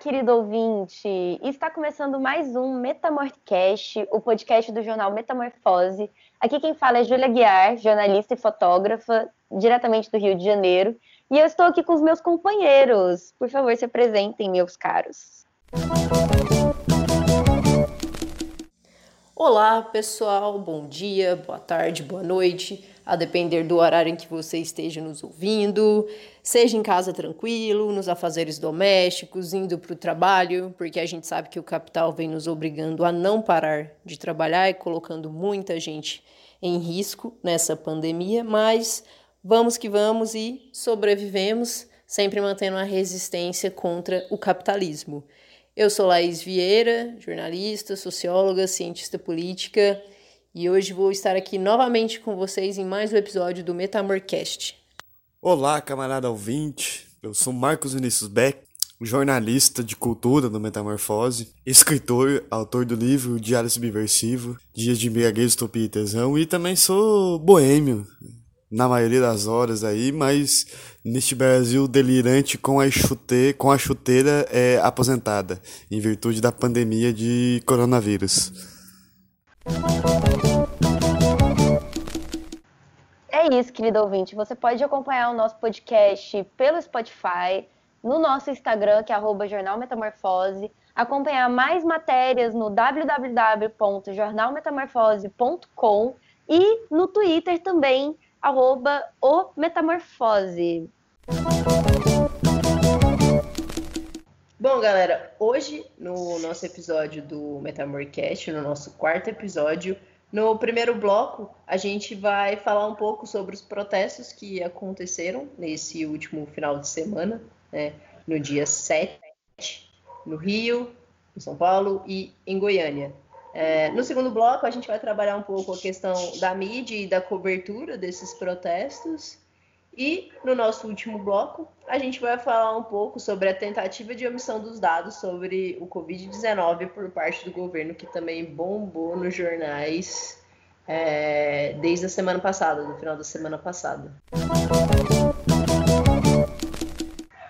Querido ouvinte! Está começando mais um Metamorcast, o podcast do jornal Metamorfose. Aqui quem fala é Júlia Guiar, jornalista e fotógrafa, diretamente do Rio de Janeiro. E eu estou aqui com os meus companheiros. Por favor, se apresentem, meus caros. Olá, pessoal. Bom dia, boa tarde, boa noite a depender do horário em que você esteja nos ouvindo, seja em casa tranquilo, nos afazeres domésticos, indo para o trabalho, porque a gente sabe que o capital vem nos obrigando a não parar de trabalhar e colocando muita gente em risco nessa pandemia, mas vamos que vamos e sobrevivemos, sempre mantendo a resistência contra o capitalismo. Eu sou Laís Vieira, jornalista, socióloga, cientista política e hoje vou estar aqui novamente com vocês em mais um episódio do Metamorcast. Olá, camarada ouvinte. Eu sou Marcos Vinícius Beck, jornalista de cultura do Metamorfose, escritor, autor do livro Diário Subversivo, Dias de Embriaguez, Utopia e Tesão, e também sou boêmio, na maioria das horas aí, mas neste Brasil delirante com a, chute, com a chuteira é, aposentada, em virtude da pandemia de coronavírus. É isso, querido ouvinte. Você pode acompanhar o nosso podcast pelo Spotify, no nosso Instagram, que é Jornal Metamorfose, acompanhar mais matérias no www.jornalmetamorfose.com e no Twitter também, arroba o Metamorfose. Bom, galera, hoje no nosso episódio do Metamorcast, no nosso quarto episódio, no primeiro bloco, a gente vai falar um pouco sobre os protestos que aconteceram nesse último final de semana, né, no dia 7, no Rio, em São Paulo e em Goiânia. É, no segundo bloco, a gente vai trabalhar um pouco a questão da mídia e da cobertura desses protestos. E no nosso último bloco, a gente vai falar um pouco sobre a tentativa de omissão dos dados sobre o Covid-19 por parte do governo, que também bombou nos jornais é, desde a semana passada, no final da semana passada.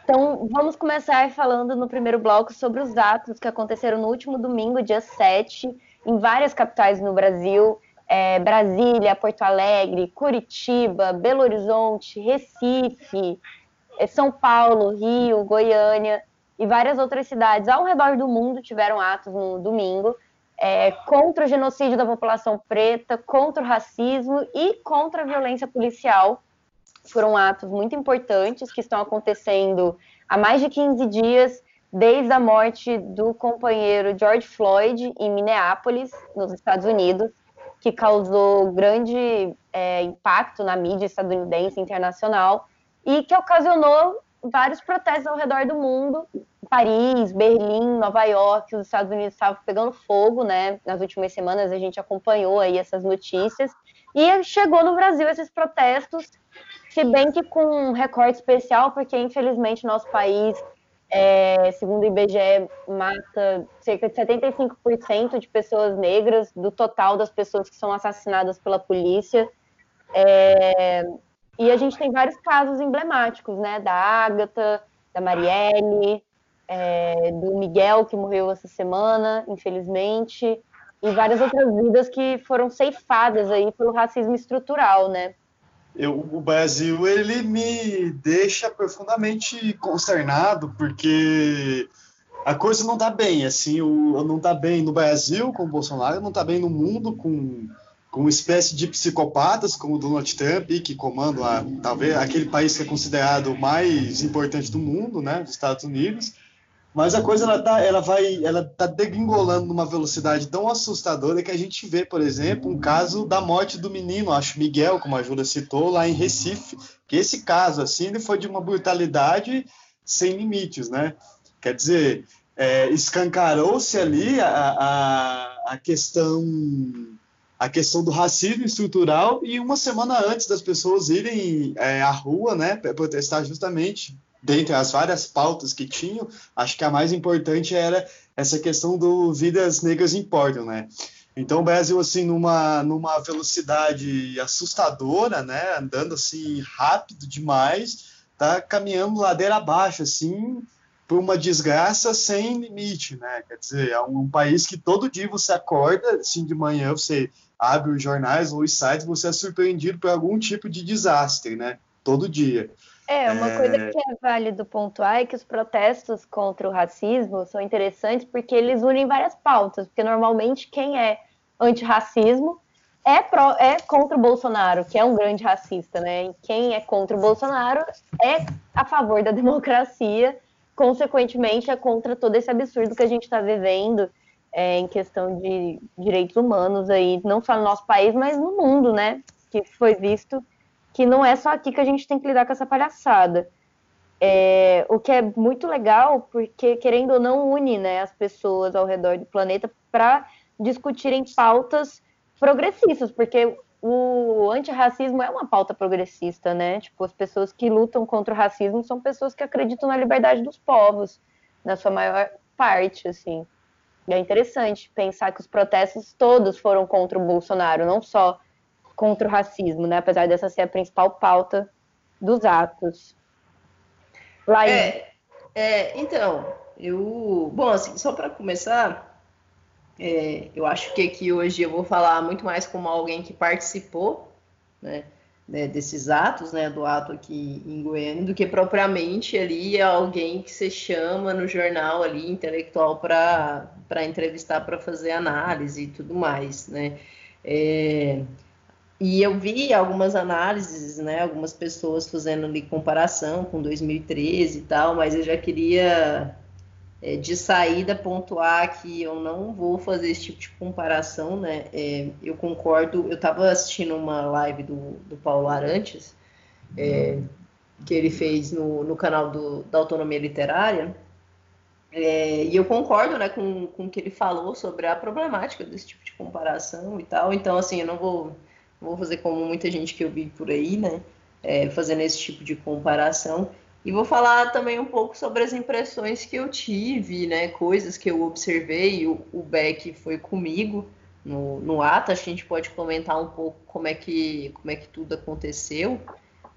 Então, vamos começar falando no primeiro bloco sobre os atos que aconteceram no último domingo, dia 7, em várias capitais no Brasil é, Brasília, Porto Alegre, Curitiba, Belo Horizonte, Recife, é, São Paulo, Rio, Goiânia e várias outras cidades ao redor do mundo tiveram atos no domingo é, contra o genocídio da população preta, contra o racismo e contra a violência policial. Foram atos muito importantes que estão acontecendo há mais de 15 dias, desde a morte do companheiro George Floyd em Minneapolis, nos Estados Unidos que causou grande é, impacto na mídia estadunidense internacional e que ocasionou vários protestos ao redor do mundo. Paris, Berlim, Nova York, os Estados Unidos estavam pegando fogo, né? Nas últimas semanas a gente acompanhou aí essas notícias e chegou no Brasil esses protestos, se bem que com um recorte especial, porque infelizmente nosso país é, segundo o IBGE, mata cerca de 75% de pessoas negras do total das pessoas que são assassinadas pela polícia. É, e a gente tem vários casos emblemáticos, né? Da Ágata, da Marielle, é, do Miguel, que morreu essa semana, infelizmente, e várias outras vidas que foram ceifadas aí pelo racismo estrutural, né? Eu, o Brasil ele me deixa profundamente consternado porque a coisa não está bem assim o, não está bem no Brasil com o Bolsonaro não está bem no mundo com com uma espécie de psicopatas como o Donald Trump que comandam a, talvez aquele país que é considerado o mais importante do mundo né os Estados Unidos mas a coisa ela tá, ela vai, ela tá degringolando numa velocidade tão assustadora que a gente vê, por exemplo, um caso da morte do menino, acho Miguel, como a Júlia citou, lá em Recife, que esse caso assim, ele foi de uma brutalidade sem limites, né? Quer dizer, é, escancarou-se ali a, a, a questão a questão do racismo estrutural e uma semana antes das pessoas irem é, à rua, né, protestar justamente dentre as várias pautas que tinham, acho que a mais importante era essa questão do vidas negras importam, né? Então o Brasil assim numa numa velocidade assustadora, né, andando assim rápido demais, tá caminhando ladeira abaixo assim, por uma desgraça sem limite, né? Quer dizer, é um, um, país que todo dia você acorda, assim, de manhã você abre os jornais ou os sites, você é surpreendido por algum tipo de desastre, né? Todo dia. É, uma é... coisa que é válido pontuar é que os protestos contra o racismo são interessantes porque eles unem várias pautas, porque normalmente quem é antirracismo é, pro, é contra o Bolsonaro, que é um grande racista, né? E quem é contra o Bolsonaro é a favor da democracia, consequentemente é contra todo esse absurdo que a gente está vivendo é, em questão de direitos humanos aí, não só no nosso país, mas no mundo, né? Que foi visto que não é só aqui que a gente tem que lidar com essa palhaçada. É, o que é muito legal, porque querendo ou não une né, as pessoas ao redor do planeta para discutirem pautas progressistas, porque o antirracismo é uma pauta progressista, né? Tipo, as pessoas que lutam contra o racismo são pessoas que acreditam na liberdade dos povos, na sua maior parte, assim. E é interessante pensar que os protestos todos foram contra o Bolsonaro, não só contra o racismo, né? Apesar dessa ser a principal pauta dos atos. Laís. É, é, então, eu. Bom, assim, só para começar, é, eu acho que aqui hoje eu vou falar muito mais como alguém que participou, né? Né, desses atos, né, do ato aqui em Goiânia, do que propriamente ali alguém que se chama no jornal ali intelectual para entrevistar, para fazer análise e tudo mais, né? É, e eu vi algumas análises, né, algumas pessoas fazendo ali comparação com 2013 e tal, mas eu já queria é, de saída pontuar que eu não vou fazer esse tipo de comparação, né? É, eu concordo, eu estava assistindo uma live do, do Paulo Arantes, é, que ele fez no, no canal do, da Autonomia Literária, é, e eu concordo né, com, com o que ele falou sobre a problemática desse tipo de comparação e tal. Então, assim, eu não vou vou fazer como muita gente que eu vi por aí, né? É, fazendo esse tipo de comparação. E vou falar também um pouco sobre as impressões que eu tive, né? Coisas que eu observei. O, o Beck foi comigo no, no ato. A gente pode comentar um pouco como é que, como é que tudo aconteceu.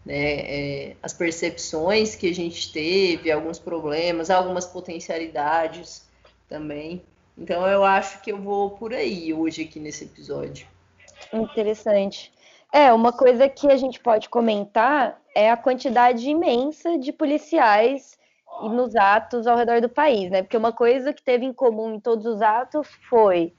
Né, é, as percepções que a gente teve, alguns problemas, algumas potencialidades também. Então eu acho que eu vou por aí hoje aqui nesse episódio. Interessante. É, uma coisa que a gente pode comentar é a quantidade imensa de policiais nos atos ao redor do país, né? Porque uma coisa que teve em comum em todos os atos foi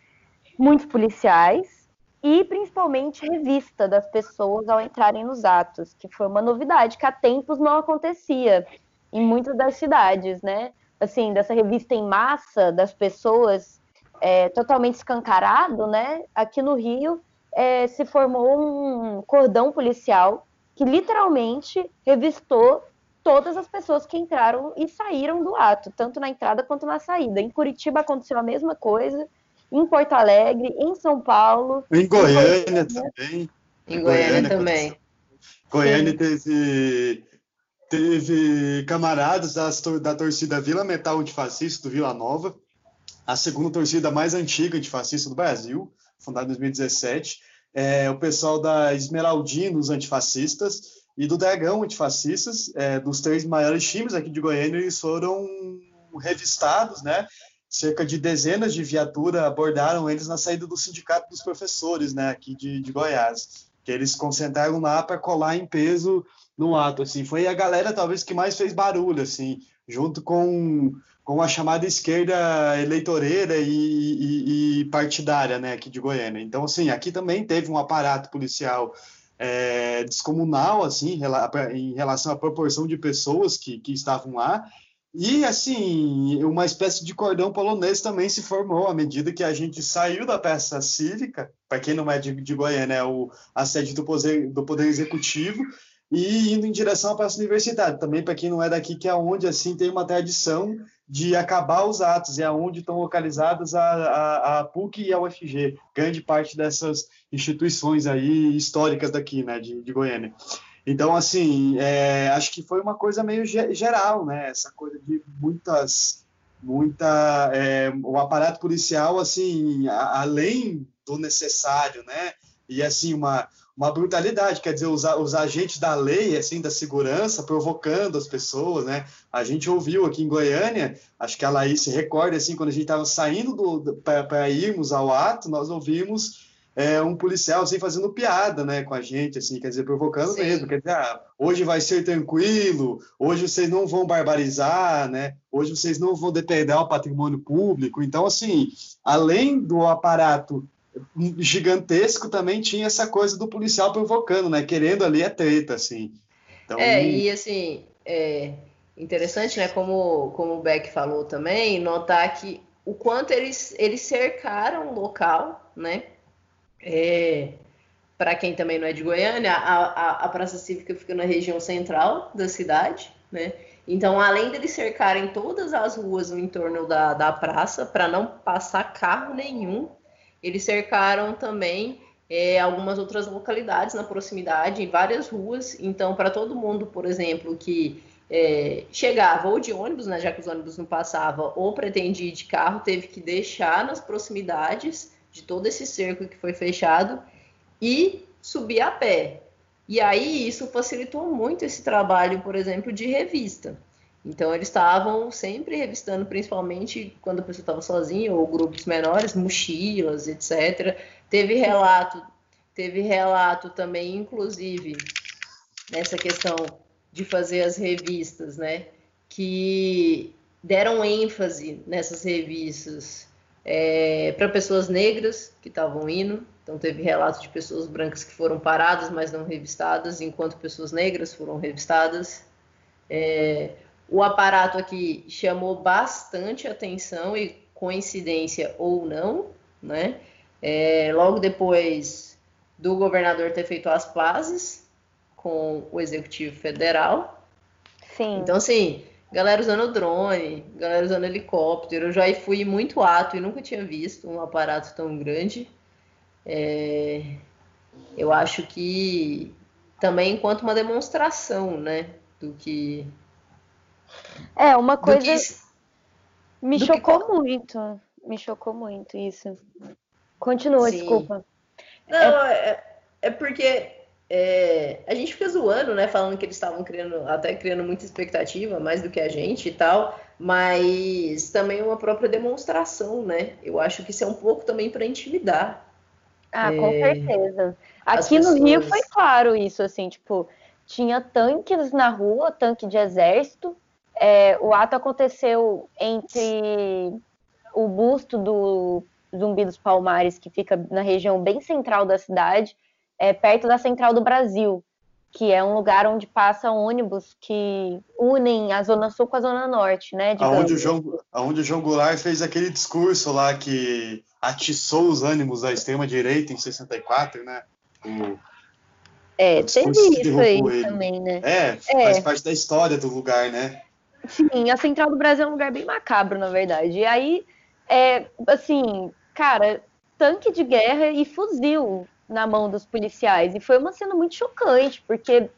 muitos policiais e principalmente revista das pessoas ao entrarem nos atos, que foi uma novidade que há tempos não acontecia em muitas das cidades, né? Assim, dessa revista em massa das pessoas é, totalmente escancarado, né? Aqui no Rio é, se formou um cordão policial que literalmente revistou todas as pessoas que entraram e saíram do ato, tanto na entrada quanto na saída. Em Curitiba aconteceu a mesma coisa, em Porto Alegre, em São Paulo. Em Goiânia, também. Em Goiânia, Goiânia também. Goiânia teve, teve camaradas das, da torcida Vila Metal Antifascista do Vila Nova, a segunda torcida mais antiga de fascista do Brasil, fundada em 2017 é, o pessoal da Esmeraldinos Antifascistas e do Dragão Antifascistas, é, dos três maiores times aqui de Goiânia, eles foram revistados, né? Cerca de dezenas de viaturas abordaram eles na saída do Sindicato dos Professores, né, aqui de, de Goiás, que eles concentraram lá para colar em peso no ato, assim. Foi a galera talvez que mais fez barulho, assim, junto com com a chamada esquerda eleitoreira e, e, e, partidária, né, aqui de Goiânia. Então, assim, aqui também teve um aparato policial é, descomunal, assim, em relação à proporção de pessoas que, que estavam lá. E, assim, uma espécie de cordão polonês também se formou à medida que a gente saiu da peça cívica, para quem não é de, de Goiânia, é o, a sede do poder, do poder Executivo, e indo em direção à praça universitária. Também, para quem não é daqui, que é onde, assim, tem uma tradição de acabar os atos, é onde estão localizadas a, a, a, PUC e a UFG, grande parte dessas instituições aí históricas daqui, né, de, de Goiânia. Então, assim, é, acho que foi uma coisa meio geral, né, essa coisa de muitas, muita, é, o aparato policial, assim, a, além do necessário, né, e assim, uma, uma brutalidade, quer dizer, os, os agentes da lei, assim, da segurança, provocando as pessoas, né? A gente ouviu aqui em Goiânia, acho que a Laís se recorda, assim, quando a gente estava saindo para irmos ao ato, nós ouvimos é, um policial, assim, fazendo piada, né, com a gente, assim, quer dizer, provocando Sim. mesmo, quer dizer, ah, hoje vai ser tranquilo, hoje vocês não vão barbarizar, né, hoje vocês não vão depredar o patrimônio público, então, assim, além do aparato gigantesco também tinha essa coisa do policial provocando, né? Querendo ali a treta, assim. Então, é, e assim, é interessante, né? Como, como o Beck falou também, notar que o quanto eles, eles cercaram o local, né? É, Para quem também não é de Goiânia, a, a, a Praça Cívica fica na região central da cidade, né? Então, além deles cercarem todas as ruas no entorno da, da praça, para não passar carro nenhum, eles cercaram também é, algumas outras localidades na proximidade, em várias ruas. Então, para todo mundo, por exemplo, que é, chegava ou de ônibus, né, já que os ônibus não passavam, ou pretendia ir de carro, teve que deixar nas proximidades de todo esse cerco que foi fechado e subir a pé. E aí isso facilitou muito esse trabalho, por exemplo, de revista. Então eles estavam sempre revistando, principalmente quando a pessoa estava sozinha ou grupos menores, mochilas, etc. Teve relato, teve relato também, inclusive, nessa questão de fazer as revistas, né? Que deram ênfase nessas revistas é, para pessoas negras que estavam indo. Então teve relato de pessoas brancas que foram paradas, mas não revistadas, enquanto pessoas negras foram revistadas. É, o aparato aqui chamou bastante atenção e coincidência ou não, né? É, logo depois do governador ter feito as pazes com o executivo federal. Sim. Então, assim, galera usando drone, galera usando helicóptero. Eu já fui muito ato e nunca tinha visto um aparato tão grande. É, eu acho que também enquanto uma demonstração, né, do que é, uma coisa. Que... Me chocou que... muito. Me chocou muito isso. Continua, Sim. desculpa. Não, é, é, é porque é, a gente fica zoando, né? Falando que eles estavam criando, até criando muita expectativa, mais do que a gente e tal, mas também uma própria demonstração, né? Eu acho que isso é um pouco também para intimidar. Ah, com é, certeza. Aqui no Rio foi claro isso, assim, tipo, tinha tanques na rua, tanque de exército, é, o ato aconteceu entre o busto do Zumbi dos Palmares, que fica na região bem central da cidade, é, perto da Central do Brasil, que é um lugar onde passa ônibus que unem a Zona Sul com a Zona Norte, né? Aonde o, João, aonde o João Goulart fez aquele discurso lá que atiçou os ânimos da extrema-direita em 64, né? O, é, teve isso aí ele. também, né? É, é, faz parte da história do lugar, né? Sim, a Central do Brasil é um lugar bem macabro, na verdade. E aí, é, assim, cara, tanque de guerra e fuzil na mão dos policiais. E foi uma cena muito chocante, porque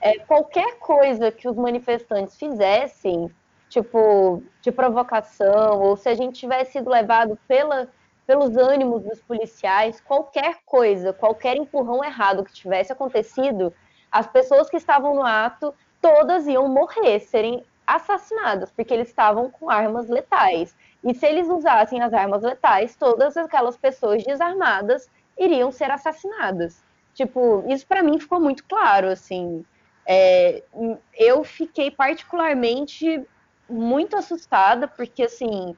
é, qualquer coisa que os manifestantes fizessem, tipo, de provocação, ou se a gente tivesse sido levado pela, pelos ânimos dos policiais, qualquer coisa, qualquer empurrão errado que tivesse acontecido, as pessoas que estavam no ato, todas iam morrer, serem assassinados, porque eles estavam com armas letais. E se eles usassem as armas letais, todas aquelas pessoas desarmadas iriam ser assassinadas. Tipo, isso para mim ficou muito claro, assim. É, eu fiquei particularmente muito assustada, porque, assim,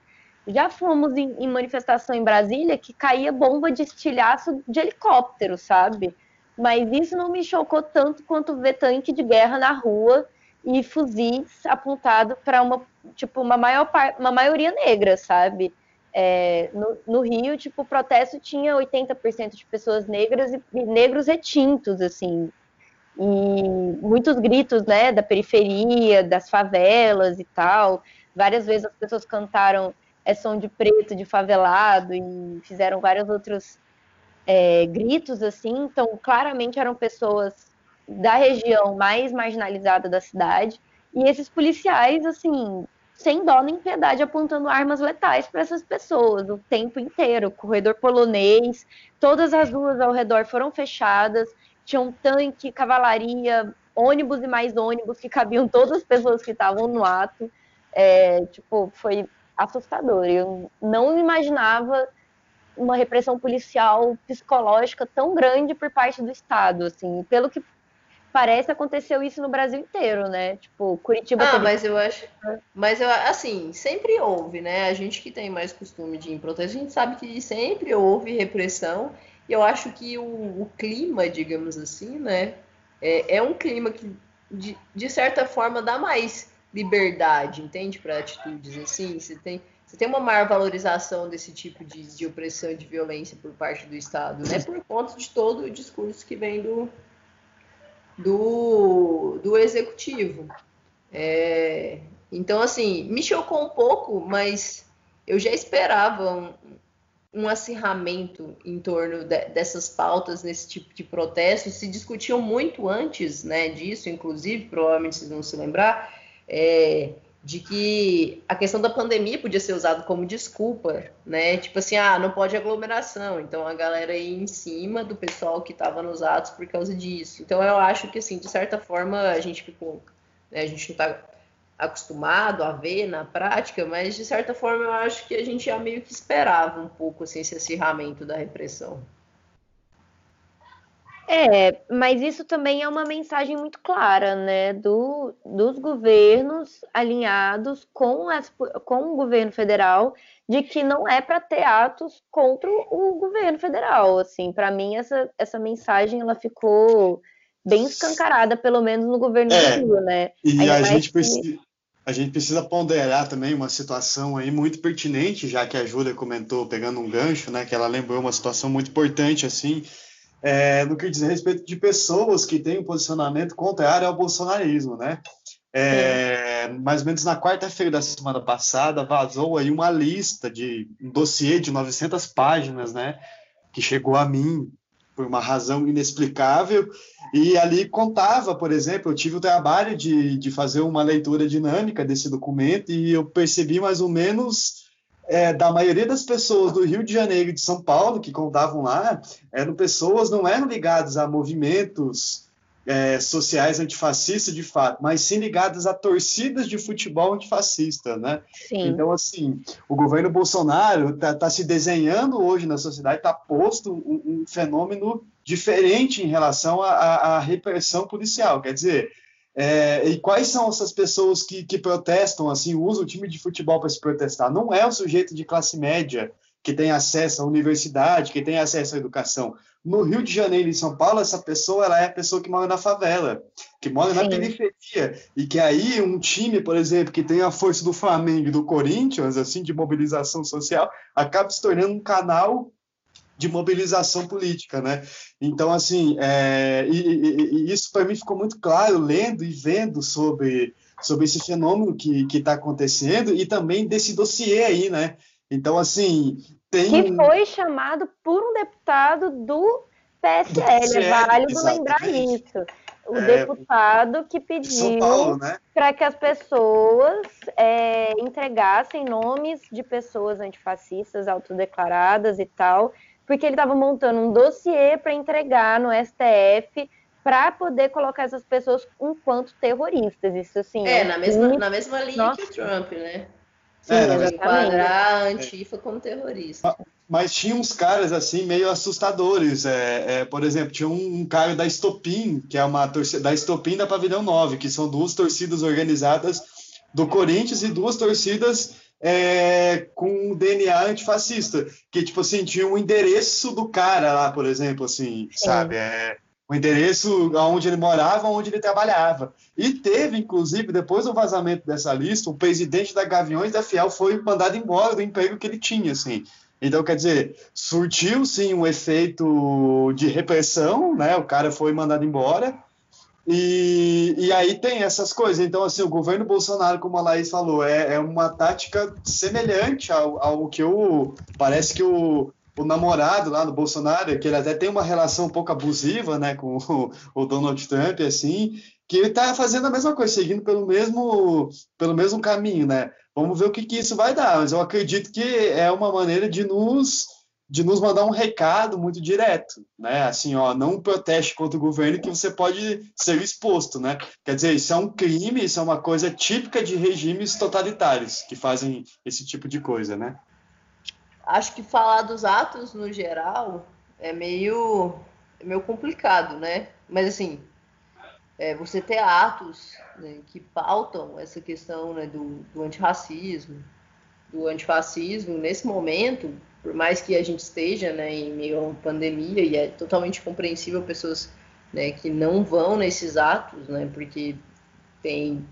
já fomos em, em, manifestação em Brasília que caía bomba de estilhaço de helicóptero, sabe? Mas isso não me chocou tanto quanto ver tanque de guerra na rua e fuzis apontado para uma tipo uma maior uma maioria negra, sabe? É, no, no, Rio, tipo, o protesto tinha 80% de pessoas negras e, e, negros retintos, assim, e muitos gritos, né, da periferia, das favelas e tal. Várias vezes as pessoas cantaram é som de preto, de favelado e fizeram vários outros é, gritos, assim. Então, claramente eram pessoas da região mais marginalizada da cidade. E esses policiais, assim, sem dó nem piedade, apontando armas letais para essas pessoas o tempo inteiro. Corredor polonês, todas as ruas ao redor foram fechadas. tinha um tanque, cavalaria, ônibus e mais ônibus que cabiam todas as pessoas que estavam no ato. É, tipo, foi assustador. Eu não imaginava uma repressão policial psicológica tão grande por parte do Estado, assim. Pelo que parece aconteceu isso no Brasil inteiro, né? Tipo, Curitiba. Ah, teve... mas eu acho. Mas eu, assim, sempre houve, né? A gente que tem mais costume de ir em protesto, a gente sabe que sempre houve repressão. E eu acho que o, o clima, digamos assim, né? É, é um clima que, de, de certa forma, dá mais liberdade, entende? Para atitudes assim. Você tem. Você tem uma maior valorização desse tipo de, de opressão e de violência por parte do Estado, né? Por conta de todo o discurso que vem do, do, do executivo. É, então, assim, me chocou um pouco, mas eu já esperava um, um acirramento em torno de, dessas pautas nesse tipo de protesto. Se discutiam muito antes né, disso, inclusive, provavelmente vocês vão se lembrar, é, de que a questão da pandemia podia ser usada como desculpa, né? Tipo assim, ah, não pode aglomeração, então a galera ia em cima do pessoal que estava nos atos por causa disso. Então eu acho que assim, de certa forma a gente ficou, né, a gente não está acostumado a ver na prática, mas de certa forma eu acho que a gente já meio que esperava um pouco assim, esse acirramento da repressão. É, mas isso também é uma mensagem muito clara, né, do, dos governos alinhados com, as, com o governo federal, de que não é para ter atos contra o governo federal. Assim, para mim essa, essa mensagem ela ficou bem escancarada, pelo menos no governo é, do Rio, né? E a gente que... precisa a gente precisa ponderar também uma situação aí muito pertinente, já que a Júlia comentou, pegando um gancho, né, que ela lembrou uma situação muito importante, assim, é, no que diz respeito de pessoas que têm um posicionamento contrário ao bolsonarismo, né? É, mais ou menos na quarta-feira da semana passada vazou aí uma lista de um dossiê de 900 páginas, né? Que chegou a mim por uma razão inexplicável e ali contava, por exemplo, eu tive o trabalho de, de fazer uma leitura dinâmica desse documento e eu percebi mais ou menos é, da maioria das pessoas do Rio de Janeiro e de São Paulo que contavam lá, eram pessoas, não eram ligadas a movimentos é, sociais antifascistas de fato, mas sim ligadas a torcidas de futebol antifascista, né? Sim. Então, assim, o governo Bolsonaro está tá se desenhando hoje na sociedade, está posto um, um, fenômeno diferente em relação à repressão policial. Quer dizer, é, e quais são essas pessoas que, que protestam, assim, usam o time de futebol para se protestar? Não é o sujeito de classe média que tem acesso à universidade, que tem acesso à educação. No Rio de Janeiro e em São Paulo, essa pessoa ela é a pessoa que mora na favela, que mora Sim. na periferia. E que aí um time, por exemplo, que tem a força do Flamengo e do Corinthians, assim, de mobilização social, acaba se tornando um canal de mobilização política, né? Então, assim, é, e, e, e isso para mim ficou muito claro lendo e vendo sobre, sobre esse fenômeno que está acontecendo e também desse dossiê aí, né? Então, assim, tem... Que foi chamado por um deputado do PSL, PSL é válido lembrar isso. O é, deputado que pediu né? para que as pessoas é, entregassem nomes de pessoas antifascistas autodeclaradas e tal, porque ele estava montando um dossiê para entregar no STF para poder colocar essas pessoas enquanto terroristas. Isso assim. É, é na, mesma, na mesma linha Nossa. que o Trump, né? Sim, é, enquadrar a Antifa como terrorista. Mas tinha uns caras assim meio assustadores. É, é, por exemplo, tinha um, um, cara da Estopim, que é uma torcida da Estopim da Pavilhão 9, que são duas torcidas organizadas do Corinthians e duas torcidas é, com DNA antifascista, que tipo assim tinha um endereço do cara lá, por exemplo, assim, sabe? É, o endereço onde ele morava, onde ele trabalhava. E teve, inclusive, depois do vazamento dessa lista, o presidente da Gaviões da Fiel foi mandado embora do emprego que ele tinha, assim. Então, quer dizer, surtiu sim um efeito de repressão, né? O cara foi mandado embora, e, e aí tem essas coisas. Então, assim, o governo Bolsonaro, como a Laís falou, é, é uma tática semelhante ao, ao que o. Parece que o, o namorado lá do Bolsonaro, que ele até tem uma relação um pouco abusiva né, com o, o Donald Trump, assim, que ele está fazendo a mesma coisa, seguindo pelo mesmo, pelo mesmo caminho, né? Vamos ver o que, que isso vai dar, mas eu acredito que é uma maneira de nos de nos mandar um recado muito direto, né? Assim, ó, não proteste contra o governo que você pode ser exposto, né? Quer dizer, isso é um crime, isso é uma coisa típica de regimes totalitários que fazem esse tipo de coisa, né? Acho que falar dos atos no geral é meio, é meio complicado, né? Mas assim, é, você ter atos né, que pautam essa questão né, do, do antirracismo, do antifascismo, nesse momento, por mais que a gente esteja né, em meio a uma pandemia, e é totalmente compreensível pessoas né, que não vão nesses atos, né, porque tem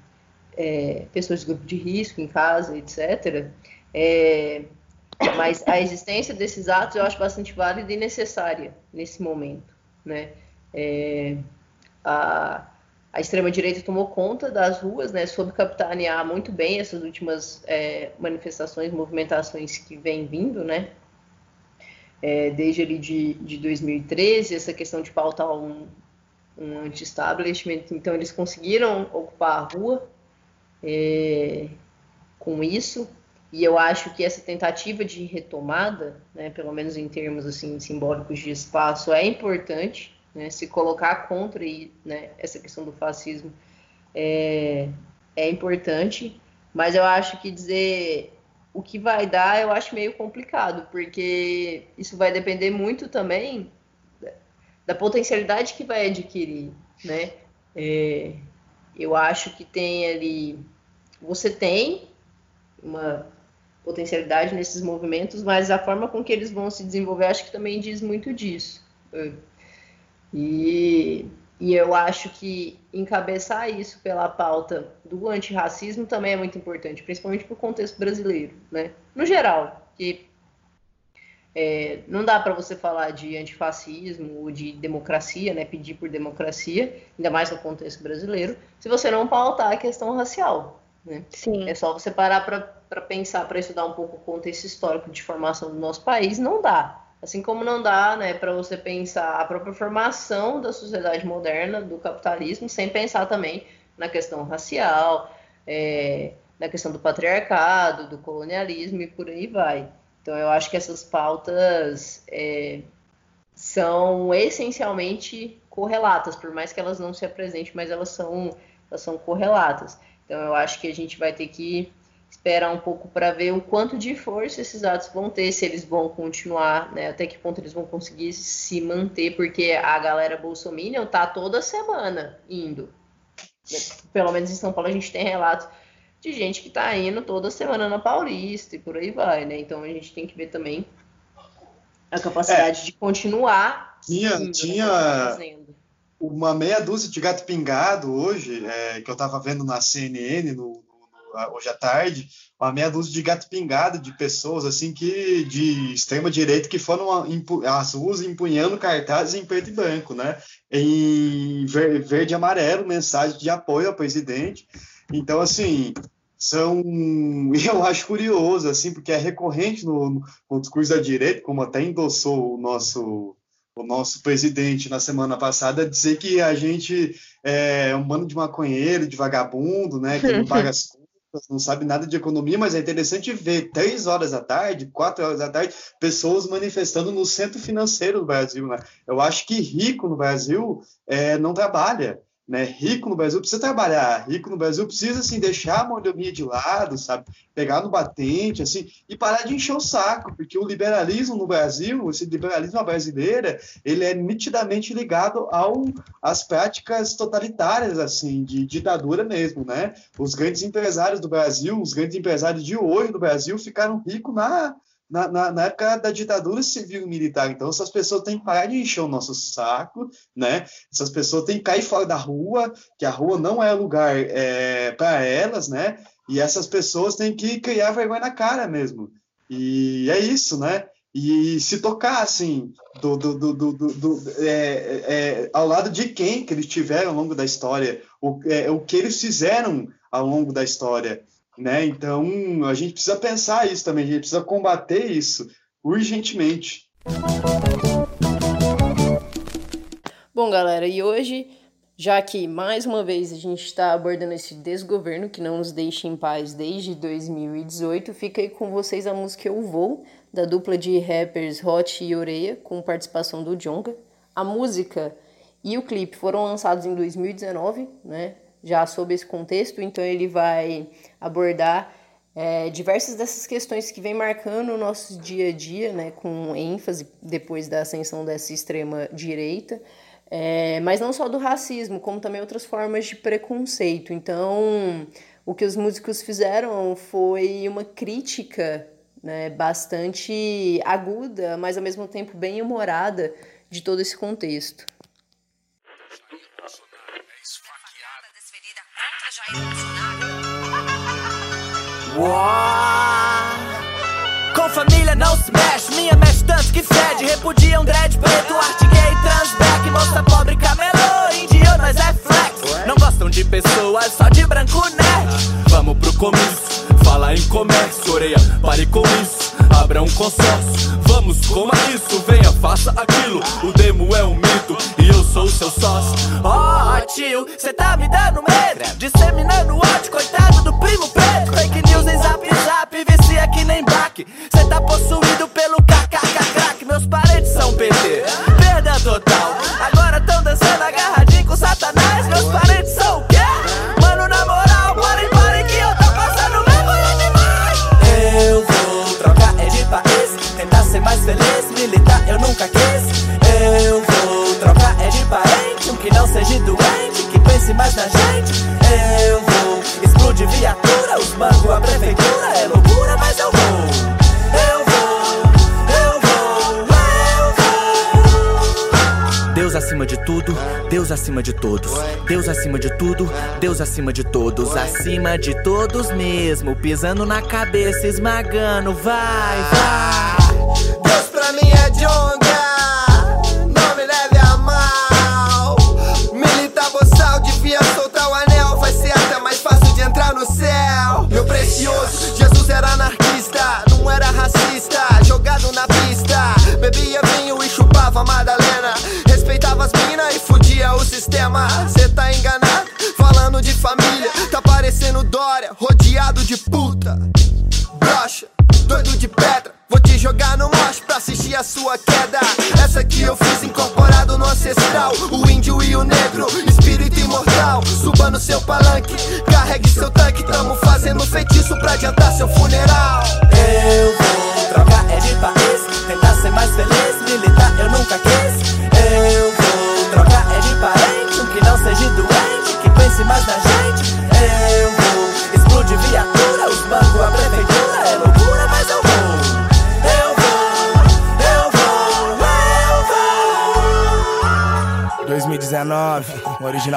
é, pessoas de grupo de risco em casa, etc. É, mas a existência desses atos eu acho bastante válida e necessária nesse momento. Né? É, a, a extrema-direita tomou conta das ruas, né, soube capitanear muito bem essas últimas é, manifestações, movimentações que vêm vindo, né, é, desde ali de, de 2013, essa questão de pautar um, um anti-establishment, então eles conseguiram ocupar a rua é, com isso, e eu acho que essa tentativa de retomada, né, pelo menos em termos assim simbólicos de espaço, é importante, né, se colocar contra né, essa questão do fascismo é, é importante, mas eu acho que dizer o que vai dar eu acho meio complicado, porque isso vai depender muito também da potencialidade que vai adquirir, né? É, eu acho que tem ali, você tem uma potencialidade nesses movimentos, mas a forma com que eles vão se desenvolver acho que também diz muito disso. E, e eu acho que encabeçar isso pela pauta do antirracismo também é muito importante, principalmente para o contexto brasileiro, né? No geral, que é, não dá para você falar de antifascismo ou de democracia, né? Pedir por democracia, ainda mais no contexto brasileiro, se você não pautar a questão racial, né? Sim. É só você parar para pensar, para estudar um pouco o contexto histórico de formação do nosso país, não dá. Assim como não dá né, para você pensar a própria formação da sociedade moderna, do capitalismo, sem pensar também na questão racial, é, na questão do patriarcado, do colonialismo e por aí vai. Então, eu acho que essas pautas é, são essencialmente correlatas, por mais que elas não se apresentem, mas elas são, elas são correlatas. Então, eu acho que a gente vai ter que esperar um pouco para ver o quanto de força esses atos vão ter, se eles vão continuar, né, até que ponto eles vão conseguir se manter, porque a galera bolsominion tá toda semana indo. Pelo menos em São Paulo a gente tem relatos de gente que tá indo toda semana na Paulista e por aí vai, né? Então a gente tem que ver também a capacidade é, de continuar. Tinha, indo, tinha né, uma meia dúzia de gato pingado hoje, é, que eu tava vendo na CNN, no, hoje à tarde, uma meia dúzia de gato pingado de pessoas assim que de extrema direita que foram às ruas empunhando cartazes em preto e branco, né? Em verde e amarelo, mensagem de apoio ao presidente. Então, assim, são eu acho curioso assim porque é recorrente no, no discurso da direita como até endossou o nosso o nosso presidente na semana passada dizer que a gente é um bando de maconheiro de vagabundo né que não paga as não sabe nada de economia, mas é interessante ver três horas da tarde, quatro horas da tarde, pessoas manifestando no centro financeiro do Brasil. Né? Eu acho que rico no Brasil é, não trabalha né? Rico no Brasil precisa trabalhar, rico no Brasil precisa assim deixar a mordomia de lado, sabe? Pegar no batente, assim, e parar de encher o saco, porque o liberalismo no Brasil, esse liberalismo brasileira, ele é nitidamente ligado ao às práticas totalitárias, assim, de ditadura mesmo, né? Os grandes empresários do Brasil, os grandes empresários de hoje do Brasil ficaram ricos na na, na, na, época da ditadura civil e militar. Então, essas pessoas têm que parar de encher o nosso saco, né? Essas pessoas têm que cair fora da rua, que a rua não é lugar é, para elas, né? E essas pessoas têm que criar vergonha na cara mesmo. E é isso, né? E se tocar, assim, do, do, do, do, do é, é, ao lado de quem que eles tiveram ao longo da história, o, é, o que eles fizeram ao longo da história. Né? Então, a gente precisa pensar isso também, a gente precisa combater isso urgentemente. Bom, galera, e hoje, já que mais uma vez a gente está abordando esse desgoverno que não nos deixa em paz desde 2018, fica aí com vocês a música Eu Vou, da dupla de rappers Hot e Oreia, com participação do Jonga. A música e o clipe foram lançados em 2019, né? Já sob esse contexto, então ele vai abordar é, diversas dessas questões que vem marcando o nosso dia a dia, né? Com ênfase depois da ascensão dessa extrema direita. É, mas não só do racismo, como também outras formas de preconceito. Então, o que os músicos fizeram foi uma crítica né, bastante aguda, mas ao mesmo tempo bem humorada de todo esse contexto. Com família não se mexe, minha mexe tanto que fede. Repudia um dread preto, arte gay, transback, moça pobre, camelô, nós é flex. Não gostam de pessoas só de branco nerd. Vamos pro comício, fala em comércio, orelha, pare com isso, abra um consórcio. Vamos, coma isso, venha, faça aquilo. O demo é um mito e eu sou o seu sócio. Ó, oh, tio, cê tá me dando medo, disseminando ódio, coitado do primo acima de tudo, Deus acima de todos. Acima de todos mesmo, pisando na cabeça, esmagando, vai, vai.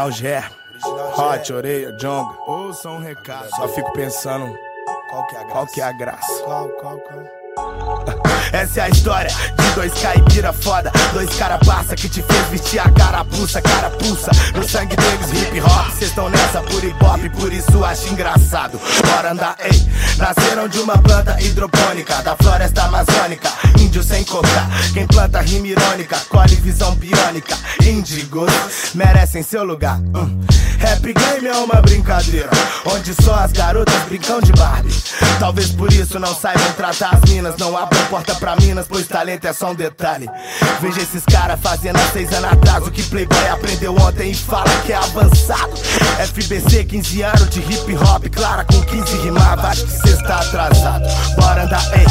Original Gé. Hot, Oreia, Jonga. Ouça um recado. Só fico pensando. Qual que é a graça? Qual que é a graça? Qual, qual, qual? Essa é a história de dois caipira foda. Dois cara passa que te fez vestir a carapuça Carapuça, no sangue deles hip hop Cês tão nessa por hip hop, por isso acho engraçado. Bora andar, ei. Nasceram de uma planta hidropônica Da floresta amazônica. Índio sem cocar Quem planta rima irônica Colhe visão biônica. Índigos merecem seu lugar hum. Rap game é uma brincadeira Onde só as garotas brincam de Barbie. Talvez por isso não saibam tratar as minas Não abram porta pra minas Pois talento é só um detalhe. Veja esses caras fazendo há seis anos atrás O que Playboy aprendeu ontem e fala que é avançado. FBC 15 anos de hip hop Clara com 15 rimava Acho que cê está atrasado. Bora andar, ei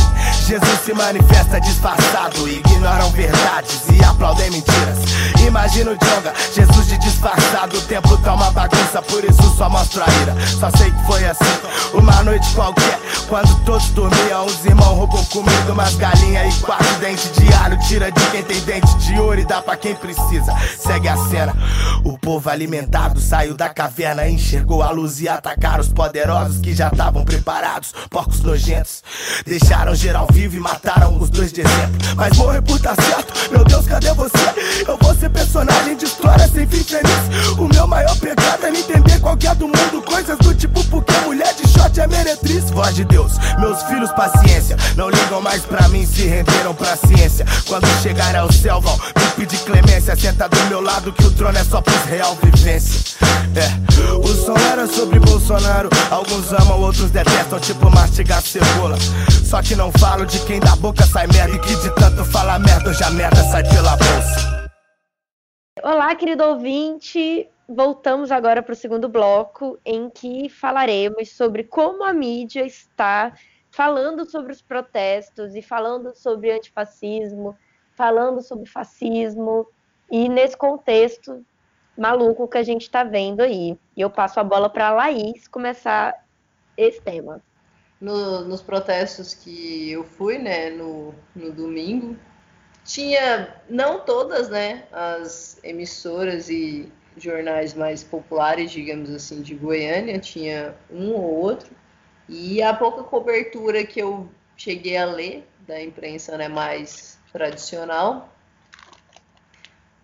Jesus se manifesta disfarçado Ignoram verdades e aplaudem mentiras. Imagina o Jonga Jesus de disfarçado O tempo tá uma bagunça Por isso só mostro a ira. Só sei que foi assim Uma noite qualquer Quando todos dormiam Os irmãos roubou comida Umas galinhas e quatro dentes de alho. Tira de quem tem dente de ouro E dá pra quem precisa. Segue a cena. O povo alimentado Saiu da caverna Enxergou a luz e atacaram os poderosos Que já estavam preparados. Porcos nojentos Deixaram geral vivo e mataram os dois de exemplo. Mas morrer por tá certo. Meu Deus, cadê você? Eu vou ser personagem de história sem fim feliz. O meu maior pecado é não entender qual que é do mundo. Coisas do tipo porque mulher de short é meretriz. Voz de Deus. Meus filhos, paciência, não ligam mais pra mim, se renderam pra ciência. Quando chegar ao céu, vão me pedir clemência. Senta do meu lado que o trono é só pros real vivência. É, o som era sobre Bolsonaro. Alguns amam, outros detestam, tipo mastigar cebola. Só que não falo de quem da boca sai merda e que de tanto falar merda, já merda sai pela bolsa. Olá, querido ouvinte. Voltamos agora para o segundo bloco, em que falaremos sobre como a mídia está falando sobre os protestos e falando sobre antifascismo, falando sobre fascismo, e nesse contexto maluco que a gente está vendo aí. E eu passo a bola para a Laís começar esse tema. No, nos protestos que eu fui, né, no, no domingo, tinha, não todas, né, as emissoras e jornais mais populares, digamos assim, de Goiânia, tinha um ou outro, e a pouca cobertura que eu cheguei a ler da imprensa né, mais tradicional,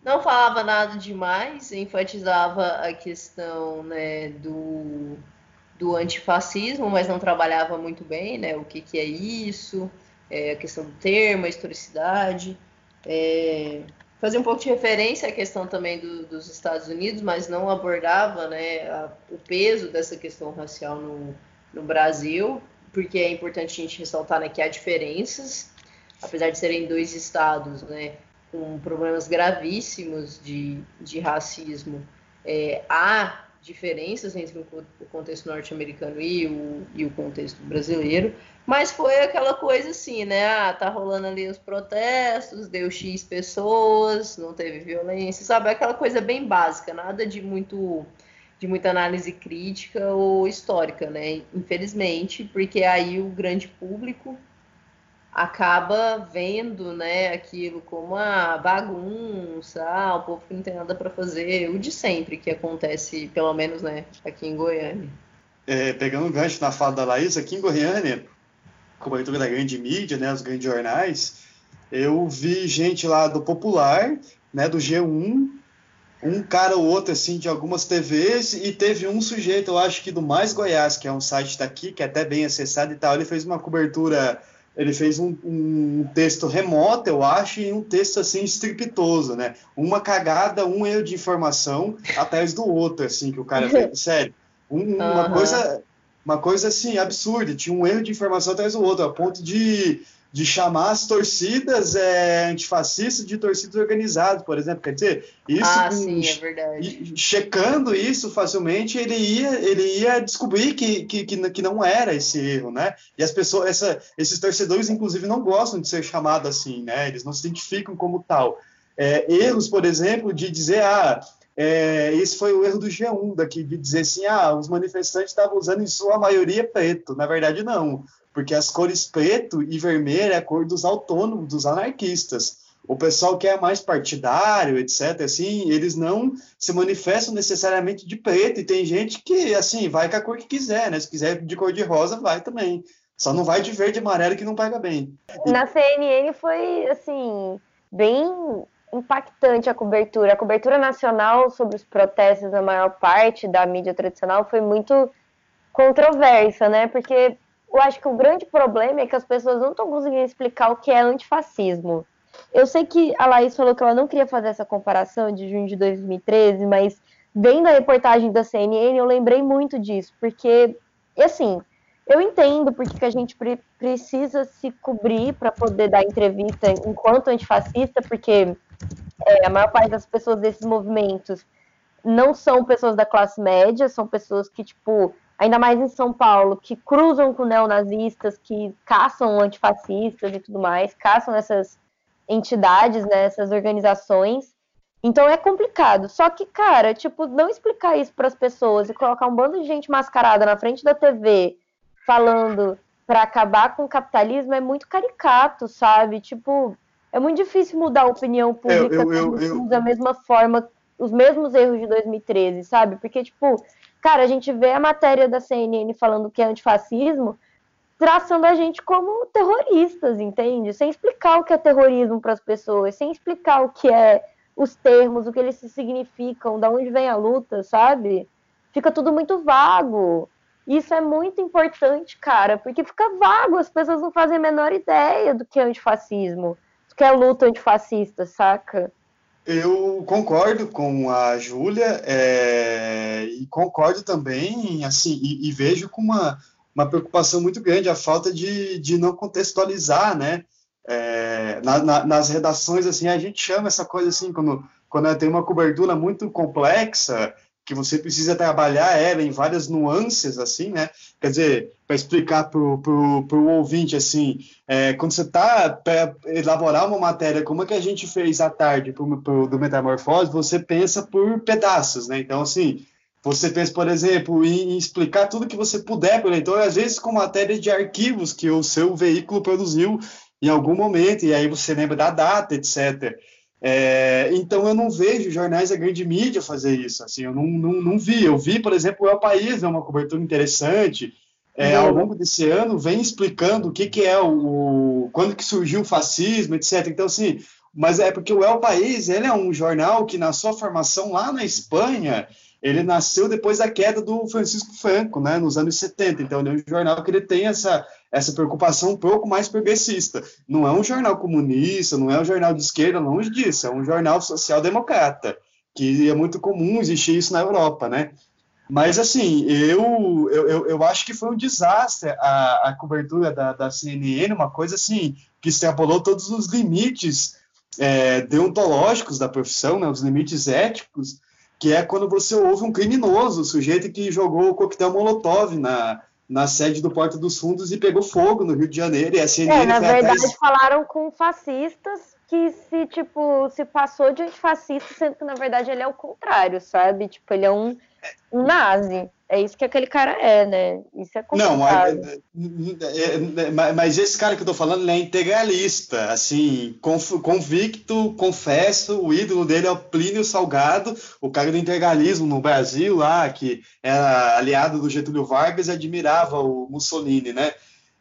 não falava nada demais, enfatizava a questão né, do, do antifascismo, mas não trabalhava muito bem né, o que, que é isso, é, a questão do termo, a historicidade. É, fazia um pouco de referência à questão também do, dos Estados Unidos, mas não abordava né, a, o peso dessa questão racial no, no Brasil, porque é importante a gente ressaltar né, que há diferenças, apesar de serem dois estados né, com problemas gravíssimos de, de racismo, é, há diferenças entre o contexto norte-americano e o, e o contexto brasileiro, mas foi aquela coisa assim, né? Ah, tá rolando ali os protestos, deu X pessoas, não teve violência, sabe? Aquela coisa bem básica, nada de muito de muita análise crítica ou histórica, né? Infelizmente, porque aí o grande público acaba vendo, né, aquilo como a bagunça, ah, o povo que não tem nada para fazer, o de sempre que acontece, pelo menos, né, aqui em Goiânia. É, pegando um gancho na fala da Laís, aqui em Goiânia, cobertura da grande mídia, né, os grandes jornais, eu vi gente lá do Popular, né, do G1, um cara ou outro, assim, de algumas TVs, e teve um sujeito, eu acho que do Mais Goiás, que é um site daqui, que é até bem acessado e tal, ele fez uma cobertura ele fez um, um, texto remoto, eu acho, e um texto assim estrepitoso, né? Uma cagada, um erro de informação atrás do outro, assim, que o cara fez. Sério, um, uma coisa, uma coisa assim absurda. Tinha um erro de informação atrás do outro, a ponto de de chamar as torcidas é, antifascistas de torcidas organizadas, por exemplo. Quer dizer, isso. Ah, sim, é verdade. Checando isso facilmente, ele ia, ele ia descobrir que, que, que, não era esse erro, né? E as pessoas, essa, esses torcedores, inclusive, não gostam de ser chamados assim, né? Eles não se identificam como tal. É, erros, por exemplo, de dizer, ah, é, esse foi o erro do G1 daqui, de dizer assim, ah, os manifestantes estavam usando em sua maioria preto. Na verdade, não porque as cores preto e vermelho é a cor dos autônomos, dos anarquistas. O pessoal que é mais partidário, etc., assim, eles não se manifestam necessariamente de preto, e tem gente que, assim, vai com a cor que quiser, né? Se quiser de cor de rosa, vai também. Só não vai de verde e amarelo que não pega bem. Na CNN foi, assim, bem impactante a cobertura. A cobertura nacional sobre os protestos, na maior parte da mídia tradicional, foi muito controversa, né? Porque eu acho que o grande problema é que as pessoas não estão conseguindo explicar o que é antifascismo. Eu sei que a Laís falou que ela não queria fazer essa comparação de junho de 2013, mas vendo a reportagem da CNN, eu lembrei muito disso, porque, assim, eu entendo porque que a gente pre precisa se cobrir para poder dar entrevista enquanto antifascista, porque é, a maior parte das pessoas desses movimentos não são pessoas da classe média, são pessoas que, tipo, ainda mais em São Paulo, que cruzam com neonazistas, que caçam antifascistas e tudo mais, caçam essas entidades, né, essas organizações. Então é complicado. Só que, cara, tipo, não explicar isso para as pessoas e colocar um bando de gente mascarada na frente da TV falando para acabar com o capitalismo é muito caricato, sabe? Tipo, é muito difícil mudar a opinião pública eu, eu, eu, da mesma forma, os mesmos erros de 2013, sabe? Porque, tipo, Cara, a gente vê a matéria da CNN falando que é antifascismo, traçando a gente como terroristas, entende? Sem explicar o que é terrorismo para as pessoas, sem explicar o que é os termos, o que eles significam, da onde vem a luta, sabe? Fica tudo muito vago. Isso é muito importante, cara, porque fica vago, as pessoas não fazem a menor ideia do que é antifascismo, do que é luta antifascista, saca? Eu concordo com a Júlia é, e concordo também, assim, e, e, vejo com uma, uma preocupação muito grande a falta de, de não contextualizar, né? É, na, na, nas redações, assim, a gente chama essa coisa assim, quando, quando tem uma cobertura muito complexa, que você precisa trabalhar ela em várias nuances, assim, né? Quer dizer, para explicar para o ouvinte, assim, é, quando você está para elaborar uma matéria, como é que a gente fez à tarde pro, pro, do Metamorfose, você pensa por pedaços, né? Então, assim, você pensa, por exemplo, em, em explicar tudo que você puder para o leitor, às vezes com matéria de arquivos que o seu veículo produziu em algum momento, e aí você lembra da data, etc. É, então eu não vejo jornais da grande mídia fazer isso, assim, eu não, não, não vi. Eu vi, por exemplo, o El País, é uma cobertura interessante, é, ao longo desse ano, vem explicando o que, que é o, o, quando que surgiu o fascismo, etc. Então, assim, mas é porque o El País, ele é um jornal que na sua formação lá na Espanha, ele nasceu depois da queda do Francisco Franco, né, nos anos 70. Então, ele é um jornal que ele tem essa, essa preocupação um pouco mais progressista. Não é um jornal comunista, não é um jornal de esquerda, longe disso. É um jornal social-democrata, que é muito comum existir isso na Europa, né? Mas, assim, eu, eu, eu acho que foi um desastre a, a cobertura da, da CNN, uma coisa, assim, que extrapolou todos os limites é, deontológicos da profissão, né, os limites éticos, que é quando você ouve um criminoso, o sujeito que jogou o coquetel Molotov na, na sede do Porta dos Fundos e pegou fogo no Rio de Janeiro. E a CNN é, na verdade, atrás... falaram com fascistas que se, tipo, se passou de antifascista, sendo que, na verdade, ele é o contrário, sabe? Tipo, ele é um nazi. É isso que aquele cara é, né? Isso é complicado. Não, é, é, é, mas esse cara que eu tô falando, ele é integralista, assim, convicto, confesso, o ídolo dele é o Plínio Salgado, o cara do integralismo no Brasil lá, que era aliado do Getúlio Vargas e admirava o Mussolini, né?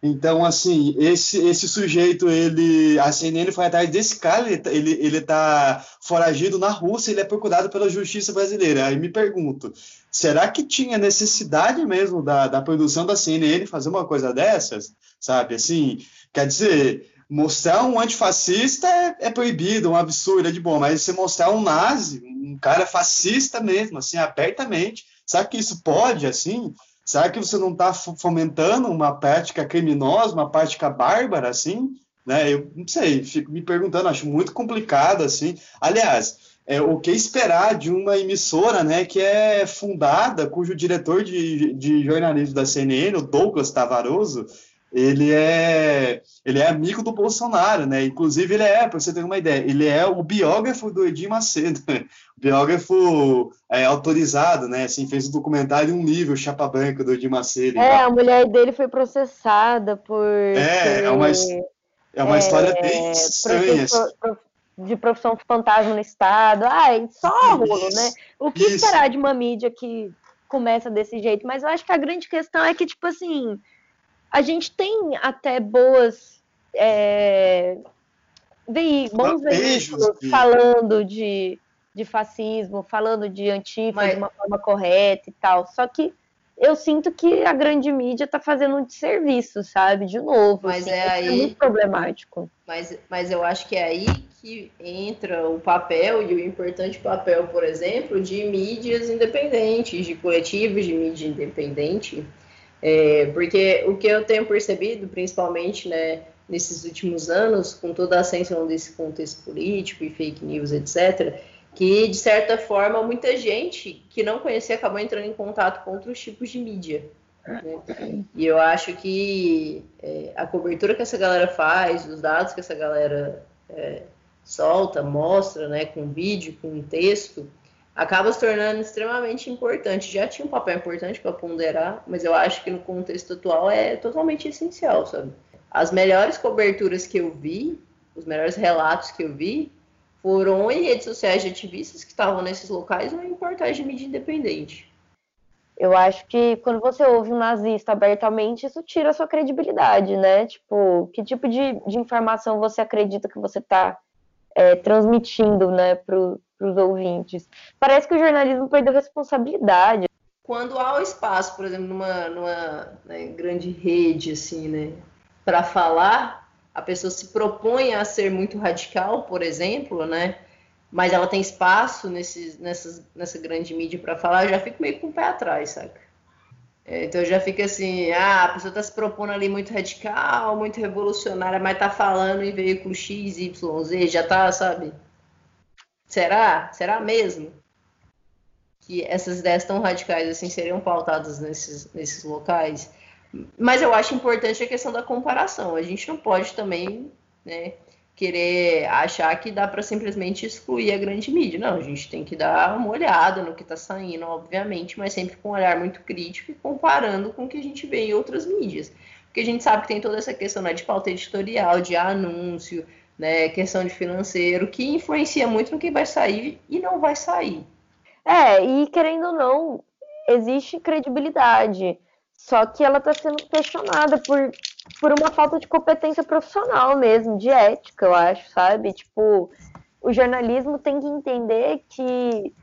Então, assim, esse, esse sujeito, ele, a CNN foi atrás desse cara, ele, ele, ele tá foragido na Rússia, ele é procurado pela justiça brasileira. Aí me pergunto, será que tinha necessidade mesmo da, da produção da CNN fazer uma coisa dessas? Sabe, assim, quer dizer, mostrar um antifascista é, é proibido, um absurdo, é de bom, mas você mostrar um nazi, um cara fascista mesmo, assim, abertamente, sabe que isso pode, assim? Será que você não está fomentando uma prática criminosa, uma prática bárbara, assim? Né? Eu não sei, fico me perguntando, acho muito complicado, assim. Aliás, é, o que esperar de uma emissora né, que é fundada, cujo diretor de, de jornalismo da CNN, o Douglas Tavaroso, ele é, ele é amigo do Bolsonaro, né? Inclusive, ele é, para você ter uma ideia, ele é o biógrafo do Edir Macedo, biógrafo é, autorizado, né? Assim, fez um documentário e um livro, Chapa Branca, do Edir Macedo. É, a mulher dele foi processada por. É, é uma, é uma é, história bem estranha. Assim. De profissão fantasma no Estado. Ai, só rolo, né? O que Isso. esperar de uma mídia que começa desse jeito? Mas eu acho que a grande questão é que, tipo assim a gente tem até boas. É, veí bons veículos falando de, de fascismo, falando de antifa Mas... de uma forma correta e tal. Só que eu sinto que a grande mídia está fazendo um desserviço, sabe? De novo. Mas assim, é aí. É muito problemático. Mas, mas eu acho que é aí que entra o papel e o importante papel, por exemplo, de mídias independentes, de coletivos de mídia independente é, porque o que eu tenho percebido, principalmente né, nesses últimos anos, com toda a ascensão desse contexto político e fake news, etc., que de certa forma muita gente que não conhecia acabou entrando em contato com outros tipos de mídia. Né? E eu acho que é, a cobertura que essa galera faz, os dados que essa galera é, solta, mostra, né, com vídeo, com texto, acaba se tornando extremamente importante. Já tinha um papel importante para ponderar, mas eu acho que no contexto atual é totalmente essencial, sabe? As melhores coberturas que eu vi, os melhores relatos que eu vi, foram em redes sociais de ativistas que estavam nesses locais ou em portais de mídia independente. Eu acho que quando você ouve um nazista abertamente, isso tira a sua credibilidade, né? Tipo, que tipo de, de informação você acredita que você está é, transmitindo, né, para os ouvintes. Parece que o jornalismo perdeu responsabilidade. quando há o espaço, por exemplo, numa, numa né, grande rede, assim, né, para falar, a pessoa se propõe a ser muito radical, por exemplo, né, mas ela tem espaço nesse, nessa, nessa grande mídia para falar, eu já fico meio com o pé atrás, saca? É, então já fica assim, ah, a pessoa está se propondo ali muito radical, muito revolucionária, mas tá falando em veículo X, Y, Z, já tá, sabe? Será? Será mesmo? que essas ideias tão radicais assim seriam pautadas nesses, nesses locais. Mas eu acho importante a questão da comparação. A gente não pode também né, querer achar que dá para simplesmente excluir a grande mídia. Não, a gente tem que dar uma olhada no que está saindo, obviamente, mas sempre com um olhar muito crítico e comparando com o que a gente vê em outras mídias. Porque a gente sabe que tem toda essa questão né, de pauta editorial, de anúncio, né, questão de financeiro, que influencia muito no que vai sair e não vai sair. É, e querendo ou não, existe credibilidade. Só que ela está sendo questionada por, por uma falta de competência profissional mesmo, de ética, eu acho, sabe? Tipo, o jornalismo tem que entender que.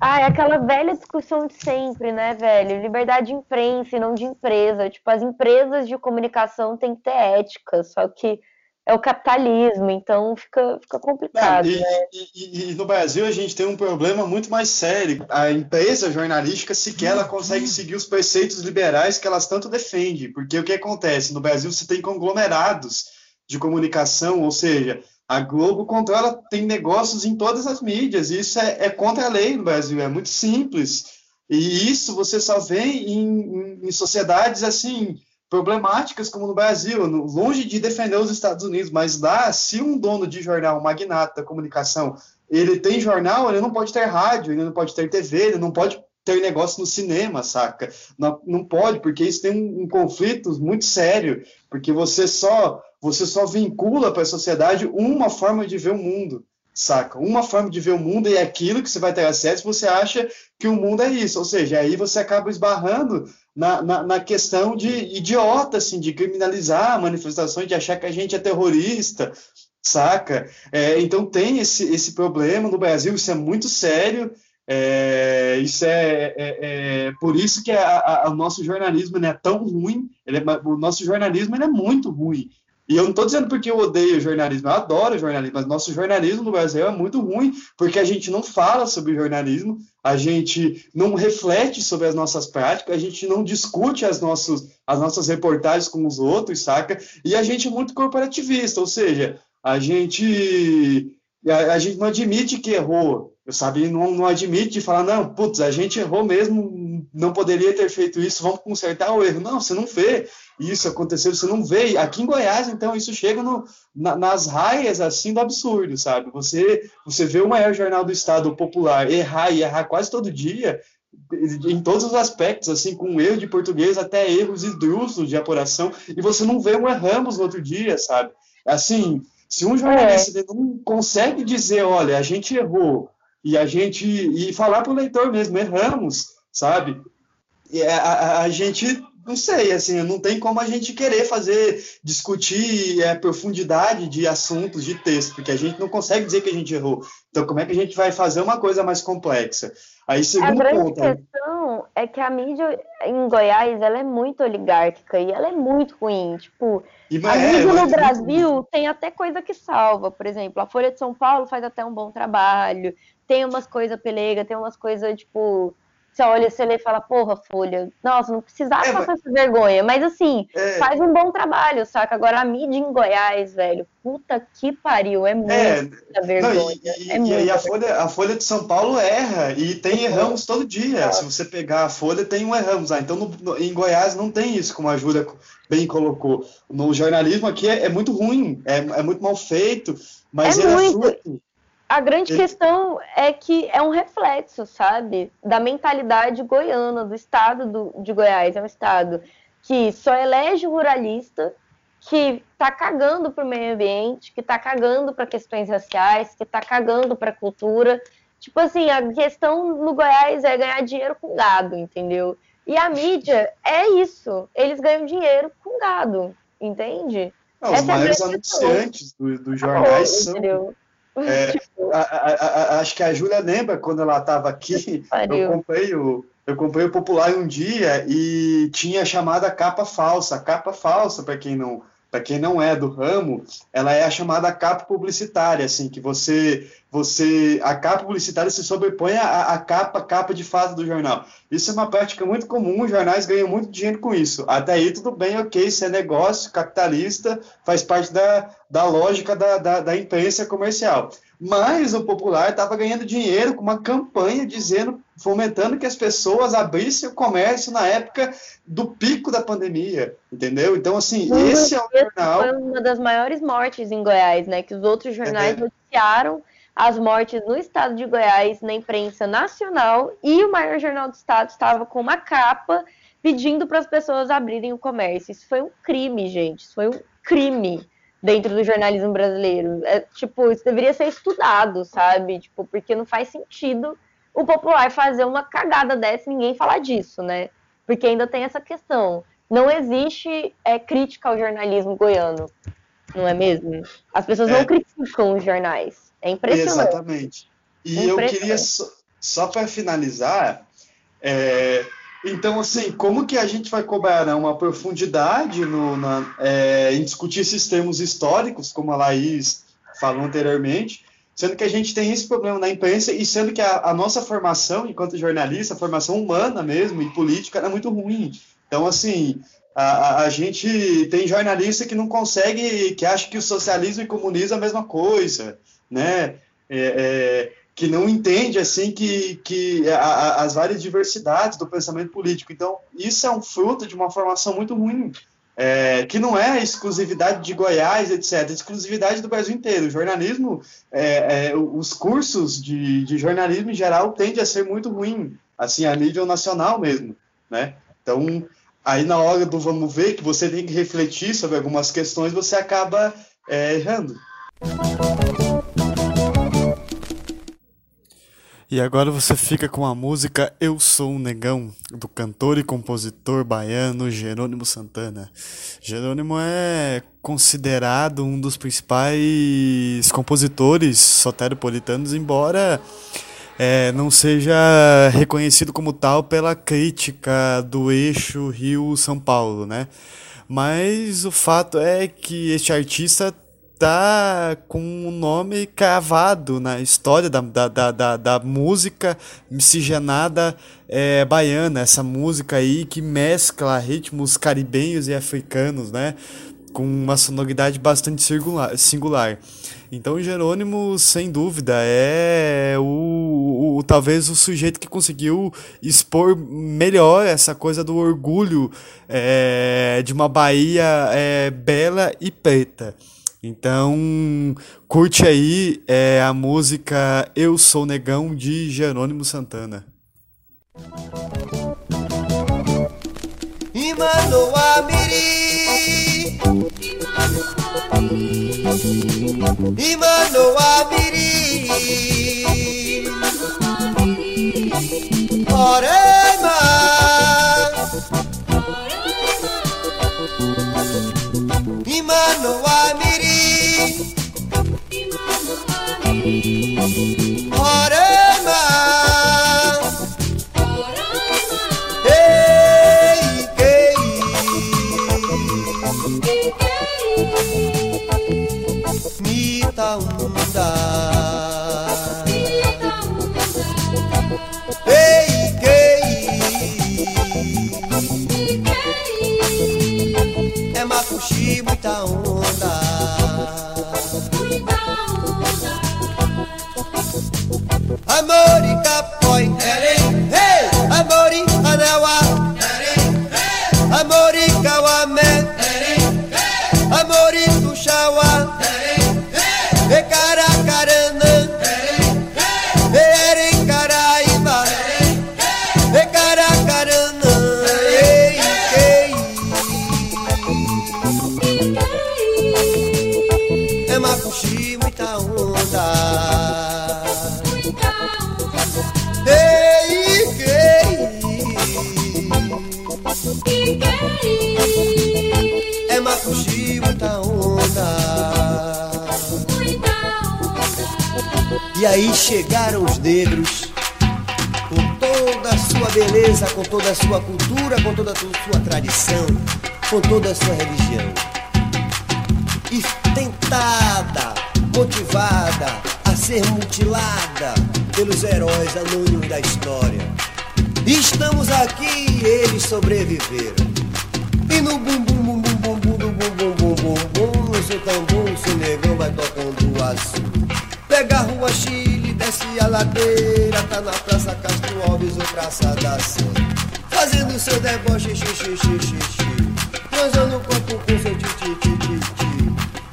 Ah, é aquela velha discussão de sempre, né, velho? Liberdade de imprensa e não de empresa. Tipo, as empresas de comunicação têm que ter ética, só que é o capitalismo, então fica, fica complicado. Não, e, né? e, e, no Brasil a gente tem um problema muito mais sério. A empresa jornalística sequer ela consegue seguir os preceitos liberais que elas tanto defendem, porque o que acontece? No Brasil você tem conglomerados de comunicação, ou seja, a Globo controla, tem negócios em todas as mídias, e isso é, é contra a lei no Brasil, é muito simples. E isso você só vê em, em, em sociedades assim problemáticas como no Brasil, longe de defender os Estados Unidos, mas lá, se um dono de jornal, um magnata da comunicação, ele tem jornal, ele não pode ter rádio, ele não pode ter TV, ele não pode ter negócio no cinema, saca? Não, não pode, porque isso tem um, um conflito muito sério, porque você só você só vincula para a sociedade uma forma de ver o mundo saca? Uma forma de ver o mundo e é aquilo que você vai ter acesso, você acha que o mundo é isso, ou seja, aí você acaba esbarrando na, na, na, questão de idiota, assim, de criminalizar manifestações, de achar que a gente é terrorista, saca? É, então tem esse, esse problema no Brasil, isso é muito sério, é, isso é, é, é, por isso que a, a, o nosso jornalismo é tão ruim, é, o nosso jornalismo é muito ruim, e eu não estou dizendo porque eu odeio jornalismo, eu adoro jornalismo, mas nosso jornalismo no Brasil é muito ruim, porque a gente não fala sobre jornalismo, a gente não reflete sobre as nossas práticas, a gente não discute as, nossos, as nossas reportagens com os outros, saca? E a gente é muito corporativista, ou seja, a gente, a, a gente não admite que errou, sabe? Não, não admite de falar, não, putz, a gente errou mesmo, não poderia ter feito isso, vamos consertar o erro. Não, você não vê isso acontecer, você não vê. Aqui em Goiás, então, isso chega no, na, nas raias, assim, do absurdo, sabe? Você, você vê o maior jornal do Estado popular errar e errar quase todo dia, em todos os aspectos, assim, com erro de português até erros esdrúxulos de apuração, e você não vê um erramos no outro dia, sabe? Assim, se um jornalista é. não consegue dizer, olha, a gente errou, e a gente, e falar para o leitor mesmo, erramos, sabe? E a, a, a gente não sei, assim, não tem como a gente querer fazer, discutir é, profundidade de assuntos, de texto, porque a gente não consegue dizer que a gente errou. Então, como é que a gente vai fazer uma coisa mais complexa? Aí, segundo a grande ponto. questão é que a mídia em Goiás ela é muito oligárquica e ela é muito ruim. Tipo, E, a é, mídia no Brasil tem até coisa que salva. Por exemplo, a Folha de São Paulo faz até um bom trabalho. Tem umas coisas pelega, tem umas coisas, tipo. Você olha, você lê e fala, porra, Folha, nossa, não precisava É, passar essa vergonha. Mas assim, É. faz um bom trabalho, saca? Agora a mídia em Goiás, velho, puta que pariu, é muita É, Não, vergonha. e, e- é e muita aí a Folha, a Folha de São Paulo erra e tem erramos todo dia. Se você pegar a Folha, tem um erramos lá. Então, no- no- em Goiás não tem isso, como a Júlia bem colocou. No jornalismo aqui é, é muito ruim, é, é muito mal feito, mas É ele muito. é. A grande Ele- questão é que é um reflexo, sabe, da mentalidade goiana, do estado do- de Goiás. É um estado que só elege o ruralista, que tá cagando pro meio ambiente, que tá cagando para questões raciais, que tá cagando para cultura. Tipo assim, a questão no Goiás é ganhar dinheiro com gado, entendeu? E a mídia é isso. Eles ganham dinheiro com gado, entende? Não, os Essa é a maiores questão. anunciantes do- dos jornais são. entendeu? É, Tipo, a- a- a- acho que a Júlia lembra quando ela estava aqui. Eu comprei o, eu comprei o Popular um dia e tinha chamada capa falsa. A capa falsa, para quem não para quem não é do ramo, ela é a chamada capa publicitária, assim, que você, você, a capa publicitária se sobrepõe à, à capa, capa de fato do jornal. Isso é uma prática muito comum, os jornais ganham muito dinheiro com isso. Até aí tudo bem, ok, isso é negócio capitalista, faz parte da, da lógica da, da, da imprensa comercial. Mas o Popular estava ganhando dinheiro com uma campanha dizendo, fomentando que as pessoas abrissem o comércio na época do pico da pandemia, entendeu? Então, assim, esse é o jornal. Foi uma das maiores mortes em Goiás, né? Que os outros jornais é. noticiaram as mortes no estado de Goiás, na imprensa nacional, e o maior jornal do estado estava com uma capa pedindo para as pessoas abrirem o comércio. Isso foi um crime, gente. Isso foi um crime dentro do jornalismo brasileiro. É, tipo, isso deveria ser estudado, sabe? Tipo, porque não faz sentido o popular fazer uma cagada dessa e ninguém falar disso, né? Porque ainda tem essa questão. Não existe é, crítica ao jornalismo goiano, não é mesmo? As pessoas é. não criticam os jornais. É impressionante. Exatamente. E é impressionante. eu queria, só, só para finalizar, é, então, assim, como que a gente vai cobrar né, uma profundidade no, na, é, em discutir esses termos históricos, como a Laís falou anteriormente, sendo que a gente tem esse problema na imprensa e sendo que a, a nossa formação enquanto jornalista, a formação humana mesmo e política, é muito ruim. Então, assim, a, a, gente tem jornalista que não consegue, que acha que o socialismo e o comunismo é a mesma coisa, né? É, é, que não entende assim que, que a, a, as várias diversidades do pensamento político. Então, isso é um fruto de uma formação muito ruim, é, que não é exclusividade de Goiás, etc., é exclusividade do Brasil inteiro. O jornalismo, é, é, os cursos de, de, jornalismo em geral tendem a ser muito ruim, assim, a nível nacional mesmo, né? Então, aí na hora do vamos ver, que você tem que refletir sobre algumas questões, você acaba errando. E agora você fica com a música Eu Sou um Negão, do cantor e compositor baiano Jerônimo Santana. Jerônimo é considerado um dos principais compositores soteropolitanos, embora é, não seja reconhecido como tal pela crítica do eixo Rio-São Paulo, né? Mas o fato é que este artista tá com um nome cravado na história da, da, da, da, da música miscigenada é, baiana, essa música aí que mescla ritmos caribenhos e africanos, né? Com uma sonoridade bastante singular. singular. Então Jerônimo, sem dúvida, é o, o, talvez o sujeito que conseguiu expor melhor essa coisa do orgulho é, de uma Bahia é, bela e preta. Então, curte aí é, a música Eu Sou Negão de Jerônimo Santana. Imanoamiri Imanoamiri Orema. Imanoamiri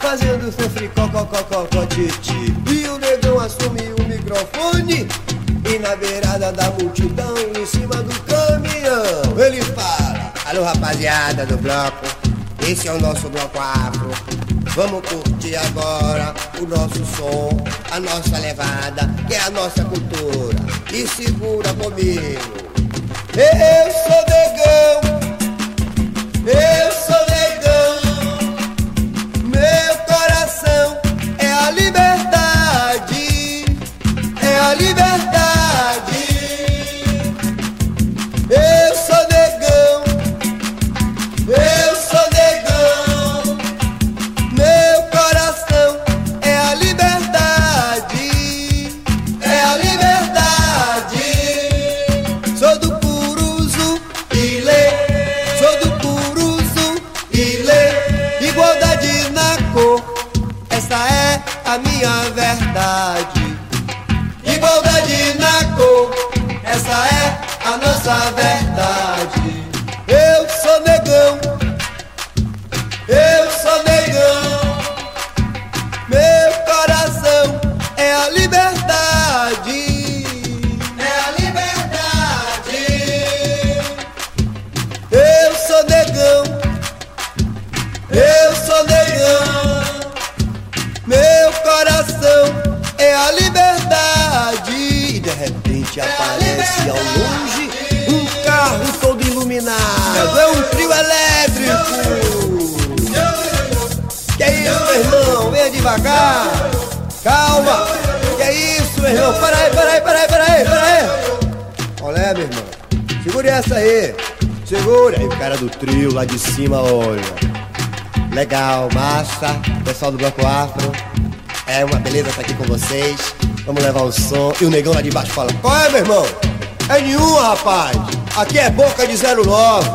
Fazendo seu fricó, cocó, cocó, titi. E o negão assume o microfone. E na beirada da multidão, em cima do caminhão, ele fala: Alô, rapaziada do bloco, esse é o nosso bloco afro. Vamos curtir agora o nosso som, a nossa levada, que é a nossa cultura. E segura comigo. Eu sou negão, eu sou negão. Liberdade, é a liberdade. Cara do trio lá de cima, olha. Legal, massa. Pessoal do Bloco Afro. É uma beleza estar aqui com vocês. Vamos levar o som. E o negão lá de baixo fala: Qual é, meu irmão? É nenhuma, rapaz. Aqui é boca de 09.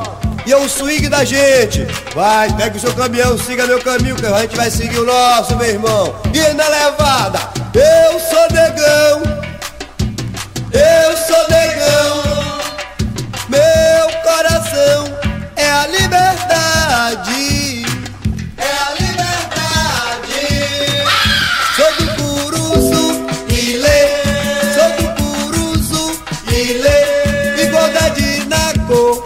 E é o swing da gente. Vai, pega o seu caminhão, siga meu caminho, que a gente vai seguir o nosso, meu irmão. E na levada, eu sou negão. Eu sou negão. Meu coração é a liberdade. É a liberdade. Sou do Puruzu, Ilê. Sou do Puruzu, Ilê. Igualdade na cor,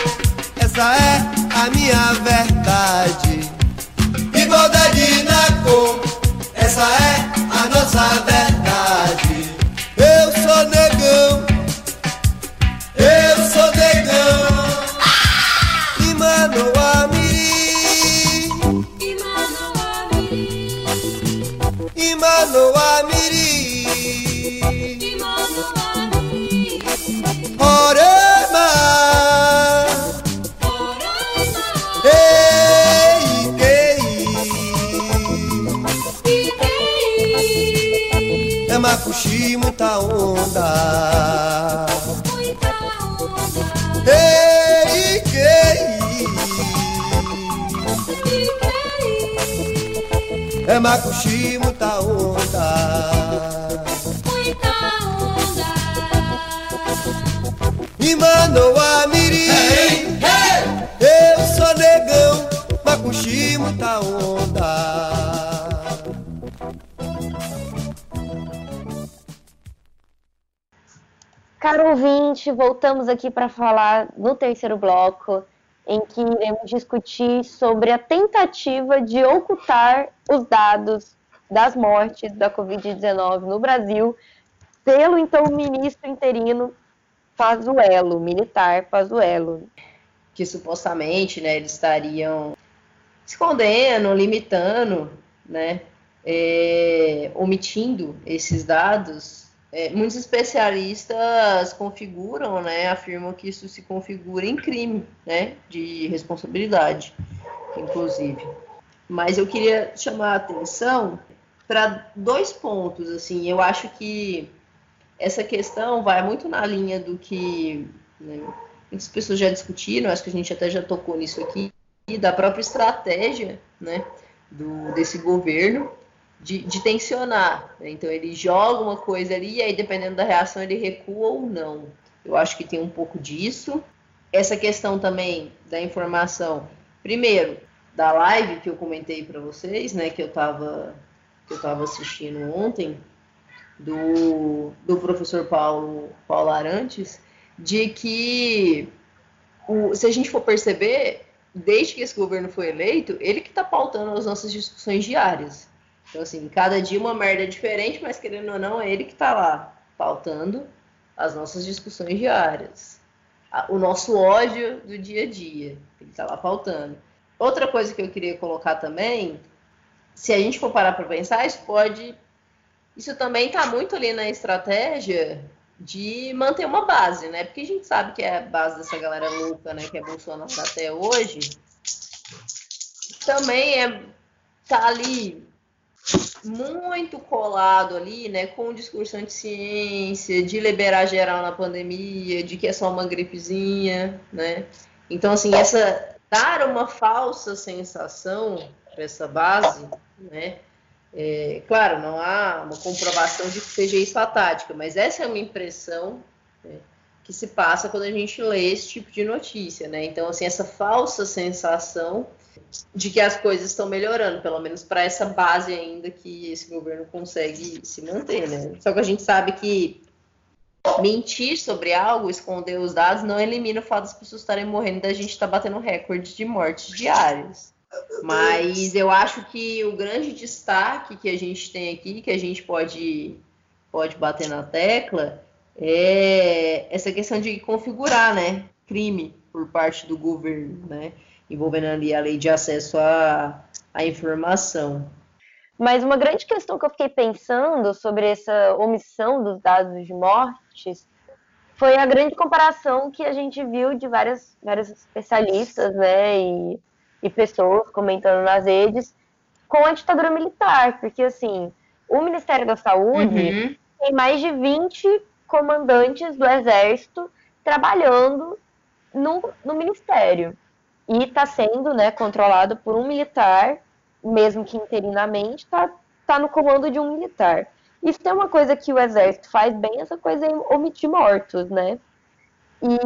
essa é a minha verdade. Igualdade na cor, essa é a nossa verdade. Imanoamiri, Orema, Ei, Kei, é macuxi, muita onda. É macuxi, muita onda. E Manoamiri, eu sou negão, macuxi, muita onda. Caro ouvinte, voltamos aqui para falar no terceiro bloco, em que iremos discutir sobre a tentativa de ocultar os dados das mortes da Covid-19 no Brasil pelo então ministro interino Pazuello, militar Pazuello. que supostamente né, eles estariam escondendo, limitando, né, é, omitindo esses dados é, muitos especialistas configuram, né, afirmam que isso se configura em crime, né, de responsabilidade, inclusive. Mas eu queria chamar a atenção para dois pontos, assim, eu acho que essa questão vai muito na linha do que né, muitas pessoas já discutiram, acho que a gente até já tocou nisso aqui, da própria estratégia, né, do, desse governo, de, de tensionar. Né? Então ele joga uma coisa ali e aí dependendo da reação ele recua ou não. Eu acho que tem um pouco disso. Essa questão também da informação, primeiro da live que eu comentei para vocês, né, que eu estava que eu estava assistindo ontem do, do professor Paulo Paulo Arantes, de que o, se a gente for perceber, desde que esse governo foi eleito, ele que está pautando as nossas discussões diárias. Então, assim, cada dia uma merda diferente, mas querendo ou não, é ele que está lá pautando as nossas discussões diárias. O nosso ódio do dia a dia. Ele está lá pautando. Outra coisa que eu queria colocar também, se a gente for parar para pensar, isso pode. Isso também está muito ali na estratégia de manter uma base, né? Porque a gente sabe que é a base dessa galera louca, né? Que é Bolsonaro até hoje. Também é tá ali muito colado ali, né, com o discurso anti-ciência, de liberar geral na pandemia, de que é só uma gripezinha, né? Então, assim, essa dar uma falsa sensação para essa base, né? É, claro, não há uma comprovação de que seja isso a tática, mas essa é uma impressão né, que se passa quando a gente lê esse tipo de notícia, né? Então, assim, essa falsa sensação de que as coisas estão melhorando, pelo menos para essa base ainda que esse governo consegue se manter, né? Só que a gente sabe que mentir sobre algo, esconder os dados, não elimina o fato das pessoas estarem morrendo e da gente estar tá batendo recordes de mortes diárias. Mas eu acho que o grande destaque que a gente tem aqui, que a gente pode, pode bater na tecla, é essa questão de configurar, né, crime por parte do governo, né? Envolvendo ali a lei de acesso à, à informação. Mas uma grande questão que eu fiquei pensando sobre essa omissão dos dados de mortes foi a grande comparação que a gente viu de várias, vários especialistas né, e, e pessoas comentando nas redes com a ditadura militar, porque assim, o Ministério da Saúde uhum. tem mais de 20 comandantes do Exército trabalhando no, no Ministério e está sendo né, controlado por um militar, mesmo que interinamente, está tá no comando de um militar. Isso é uma coisa que o exército faz bem, essa coisa é omitir mortos, né? E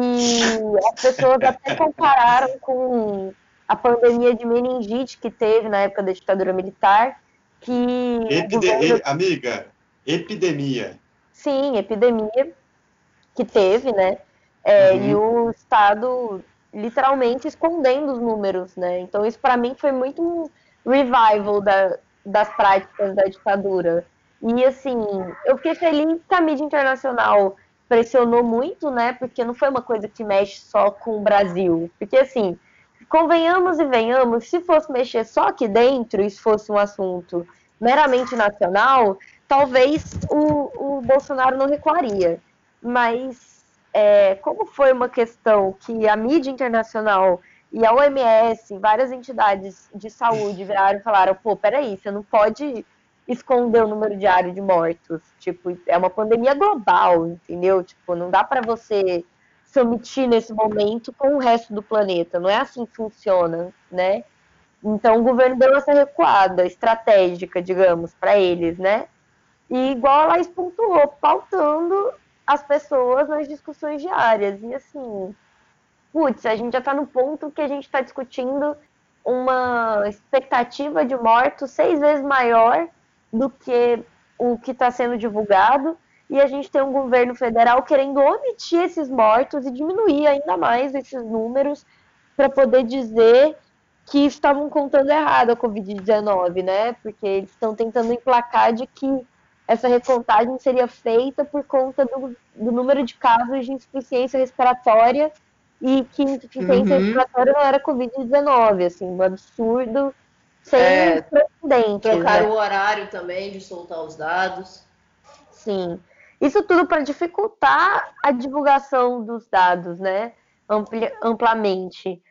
as pessoas até compararam com a pandemia de meningite que teve na época da ditadura militar, que... Epide governo... Amiga, epidemia. Sim, epidemia que teve, né? É, uhum. E o Estado literalmente escondendo os números, né? Então isso para mim foi muito um revival da, das práticas da ditadura. E assim, eu fiquei feliz que a mídia internacional pressionou muito, né? Porque não foi uma coisa que mexe só com o Brasil. Porque assim, convenhamos e venhamos, se fosse mexer só aqui dentro, isso fosse um assunto meramente nacional, talvez o, o Bolsonaro não recuaria. Mas é, como foi uma questão que a mídia internacional e a OMS, várias entidades de saúde viraram e falaram, pô, peraí, você não pode esconder o número diário de mortos. Tipo, é uma pandemia global, entendeu? Tipo, não dá para você se omitir nesse momento com o resto do planeta. Não é assim que funciona, né? Então o governo deu essa recuada estratégica, digamos, para eles, né? E igual ela pontuou, pautando as pessoas nas discussões diárias. E assim, putz, a gente já está no ponto que a gente está discutindo uma expectativa de mortos seis vezes maior do que o que está sendo divulgado. E a gente tem um governo federal querendo omitir esses mortos e diminuir ainda mais esses números para poder dizer que estavam contando errado a Covid-19, né? Porque eles estão tentando emplacar de que essa recontagem seria feita por conta do, do número de casos de insuficiência respiratória e que insuficiência uhum. respiratória não era Covid-19, assim, um absurdo sem é, precedentes. Trocar né? o horário também de soltar os dados. Sim. Isso tudo para dificultar a divulgação dos dados, né? Ampli amplamente.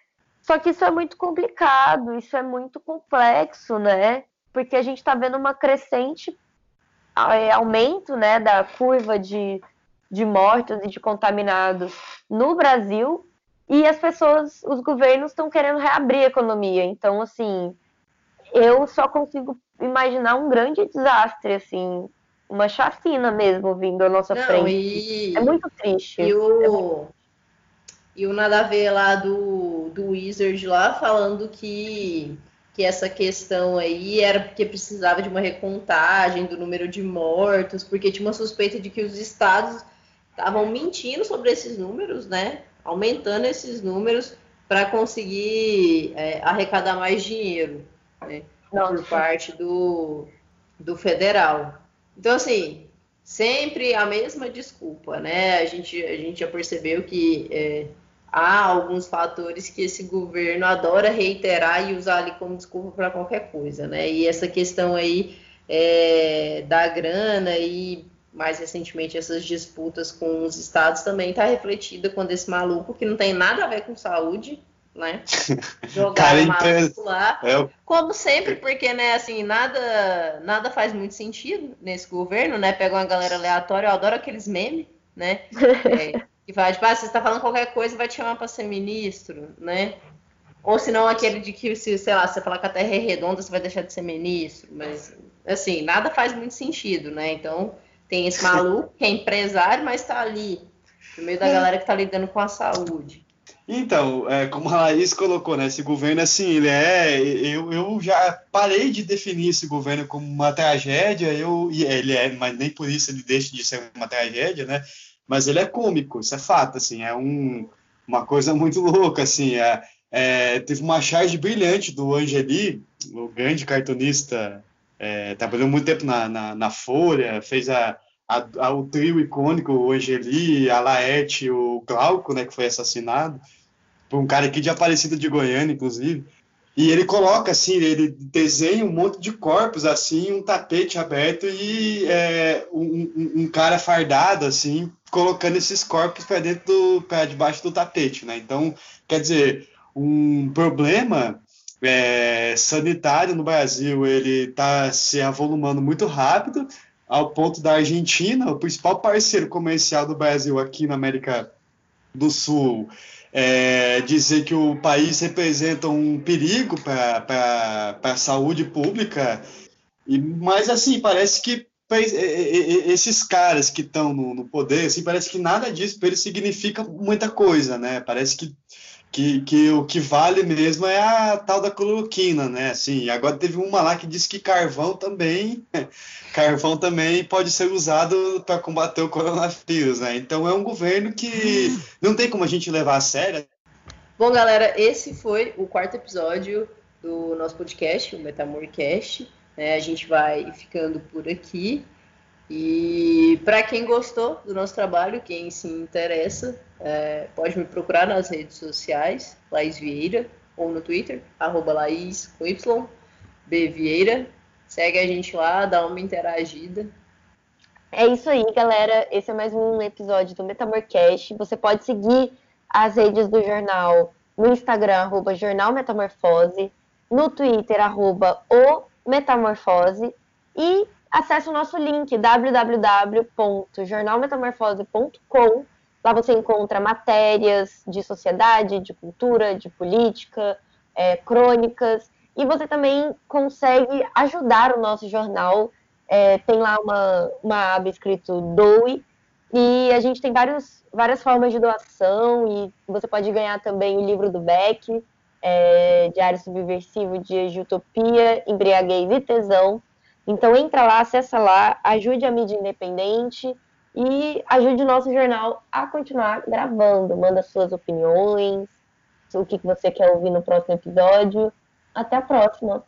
Só que isso é muito complicado, isso é muito complexo, né? Porque a gente está vendo uma crescente aumento né, da curva de, de mortos e de contaminados no Brasil e as pessoas, os governos estão querendo reabrir a economia. Então, assim, eu só consigo imaginar um grande desastre, assim, uma chacina mesmo vindo à nossa Não, frente. E... É muito triste. E o... É muito... E o nada a ver lá do, do Wizard lá falando que, que essa questão aí era porque precisava de uma recontagem do número de mortos, porque tinha uma suspeita de que os estados estavam mentindo sobre esses números, né? Aumentando esses números para conseguir é, arrecadar mais dinheiro né? por parte do, do federal. Então, assim, sempre a mesma desculpa, né? A gente, a gente já percebeu que é, há alguns fatores que esse governo adora reiterar e usar ali como desculpa para qualquer coisa, né? E essa questão aí é, da grana e mais recentemente essas disputas com os estados também está refletida quando esse maluco que não tem nada a ver com saúde né? Jogar maluco lá. É... Como sempre, porque, né, assim, nada, nada faz muito sentido nesse governo, né? Pega uma galera aleatória, eu adoro aqueles memes, né? É, que vai, tipo, ah, você está falando qualquer coisa, vai te chamar para ser ministro, né? Ou se não aquele de que, se, sei lá, você falar que a Terra é redonda, você vai deixar de ser ministro. Mas, assim, nada faz muito sentido, né? Então, tem esse maluco que é empresário, mas está ali, no meio da é. galera que está lidando com a saúde. Então, é, como a Laís colocou, né, esse governo, assim, ele é. Eu, eu já parei de definir esse governo como uma tragédia, eu, e ele é, mas nem por isso ele deixa de ser uma tragédia, né? Mas ele é cômico, isso é fato, assim, é um, uma coisa muito louca, assim. É, é, teve uma charge brilhante do Angeli, o grande cartunista, é, trabalhou muito tempo na, na, na Folha, fez a, a, a, o trio icônico, o Angeli, a Laerte, o Glauco, né, que foi assassinado por um cara aqui de Aparecida de Goiânia, inclusive. E ele coloca assim, ele desenha um monte de corpos assim, um tapete aberto e é, um, um, cara fardado assim, colocando esses corpos para dentro do, para debaixo do tapete, né? Então, quer dizer, um problema é, sanitário no Brasil ele está se avolumando muito rápido ao ponto da Argentina, o principal parceiro comercial do Brasil aqui na América do Sul, é, dizer que o país representa um perigo para a saúde pública. E, mas, assim, parece que esses caras que estão no, no, poder, assim, parece que nada disso para eles significa muita coisa, né? Parece que que, que o que vale mesmo é a tal da cloroquina, né? Assim, agora teve uma lá que disse que carvão também, carvão também pode ser usado para combater o coronavírus, né? Então é um governo que não tem como a gente levar a sério. Bom, galera, esse foi o quarto episódio do nosso podcast, o Metamorcast. É, a gente vai ficando por aqui. E para quem gostou do nosso trabalho, quem se interessa, é, pode me procurar nas redes sociais, Laís Vieira, ou no Twitter, arroba Laís com Y, B Vieira. Segue a gente lá, dá uma interagida. É isso aí, galera. Esse é mais um episódio do Metamorcast. Você pode seguir as redes do jornal no Instagram, arroba Jornal Metamorfose, no Twitter, arroba o Metamorfose, e acesse o nosso link www.jornalmetamorfose.com Lá você encontra matérias de sociedade, de cultura, de política, é, crônicas, e você também consegue ajudar o nosso jornal. É, tem lá uma, uma aba escrito Doe, e a gente tem vários, várias formas de doação, e você pode ganhar também o livro do Beck, é, Diário Subversivo, Dias de Utopia, Embriaguez e Tesão. Então entra lá, acessa lá, ajude a mídia independente, e ajude o nosso jornal a continuar gravando. Manda suas opiniões, o que você quer ouvir no próximo episódio. Até a próxima!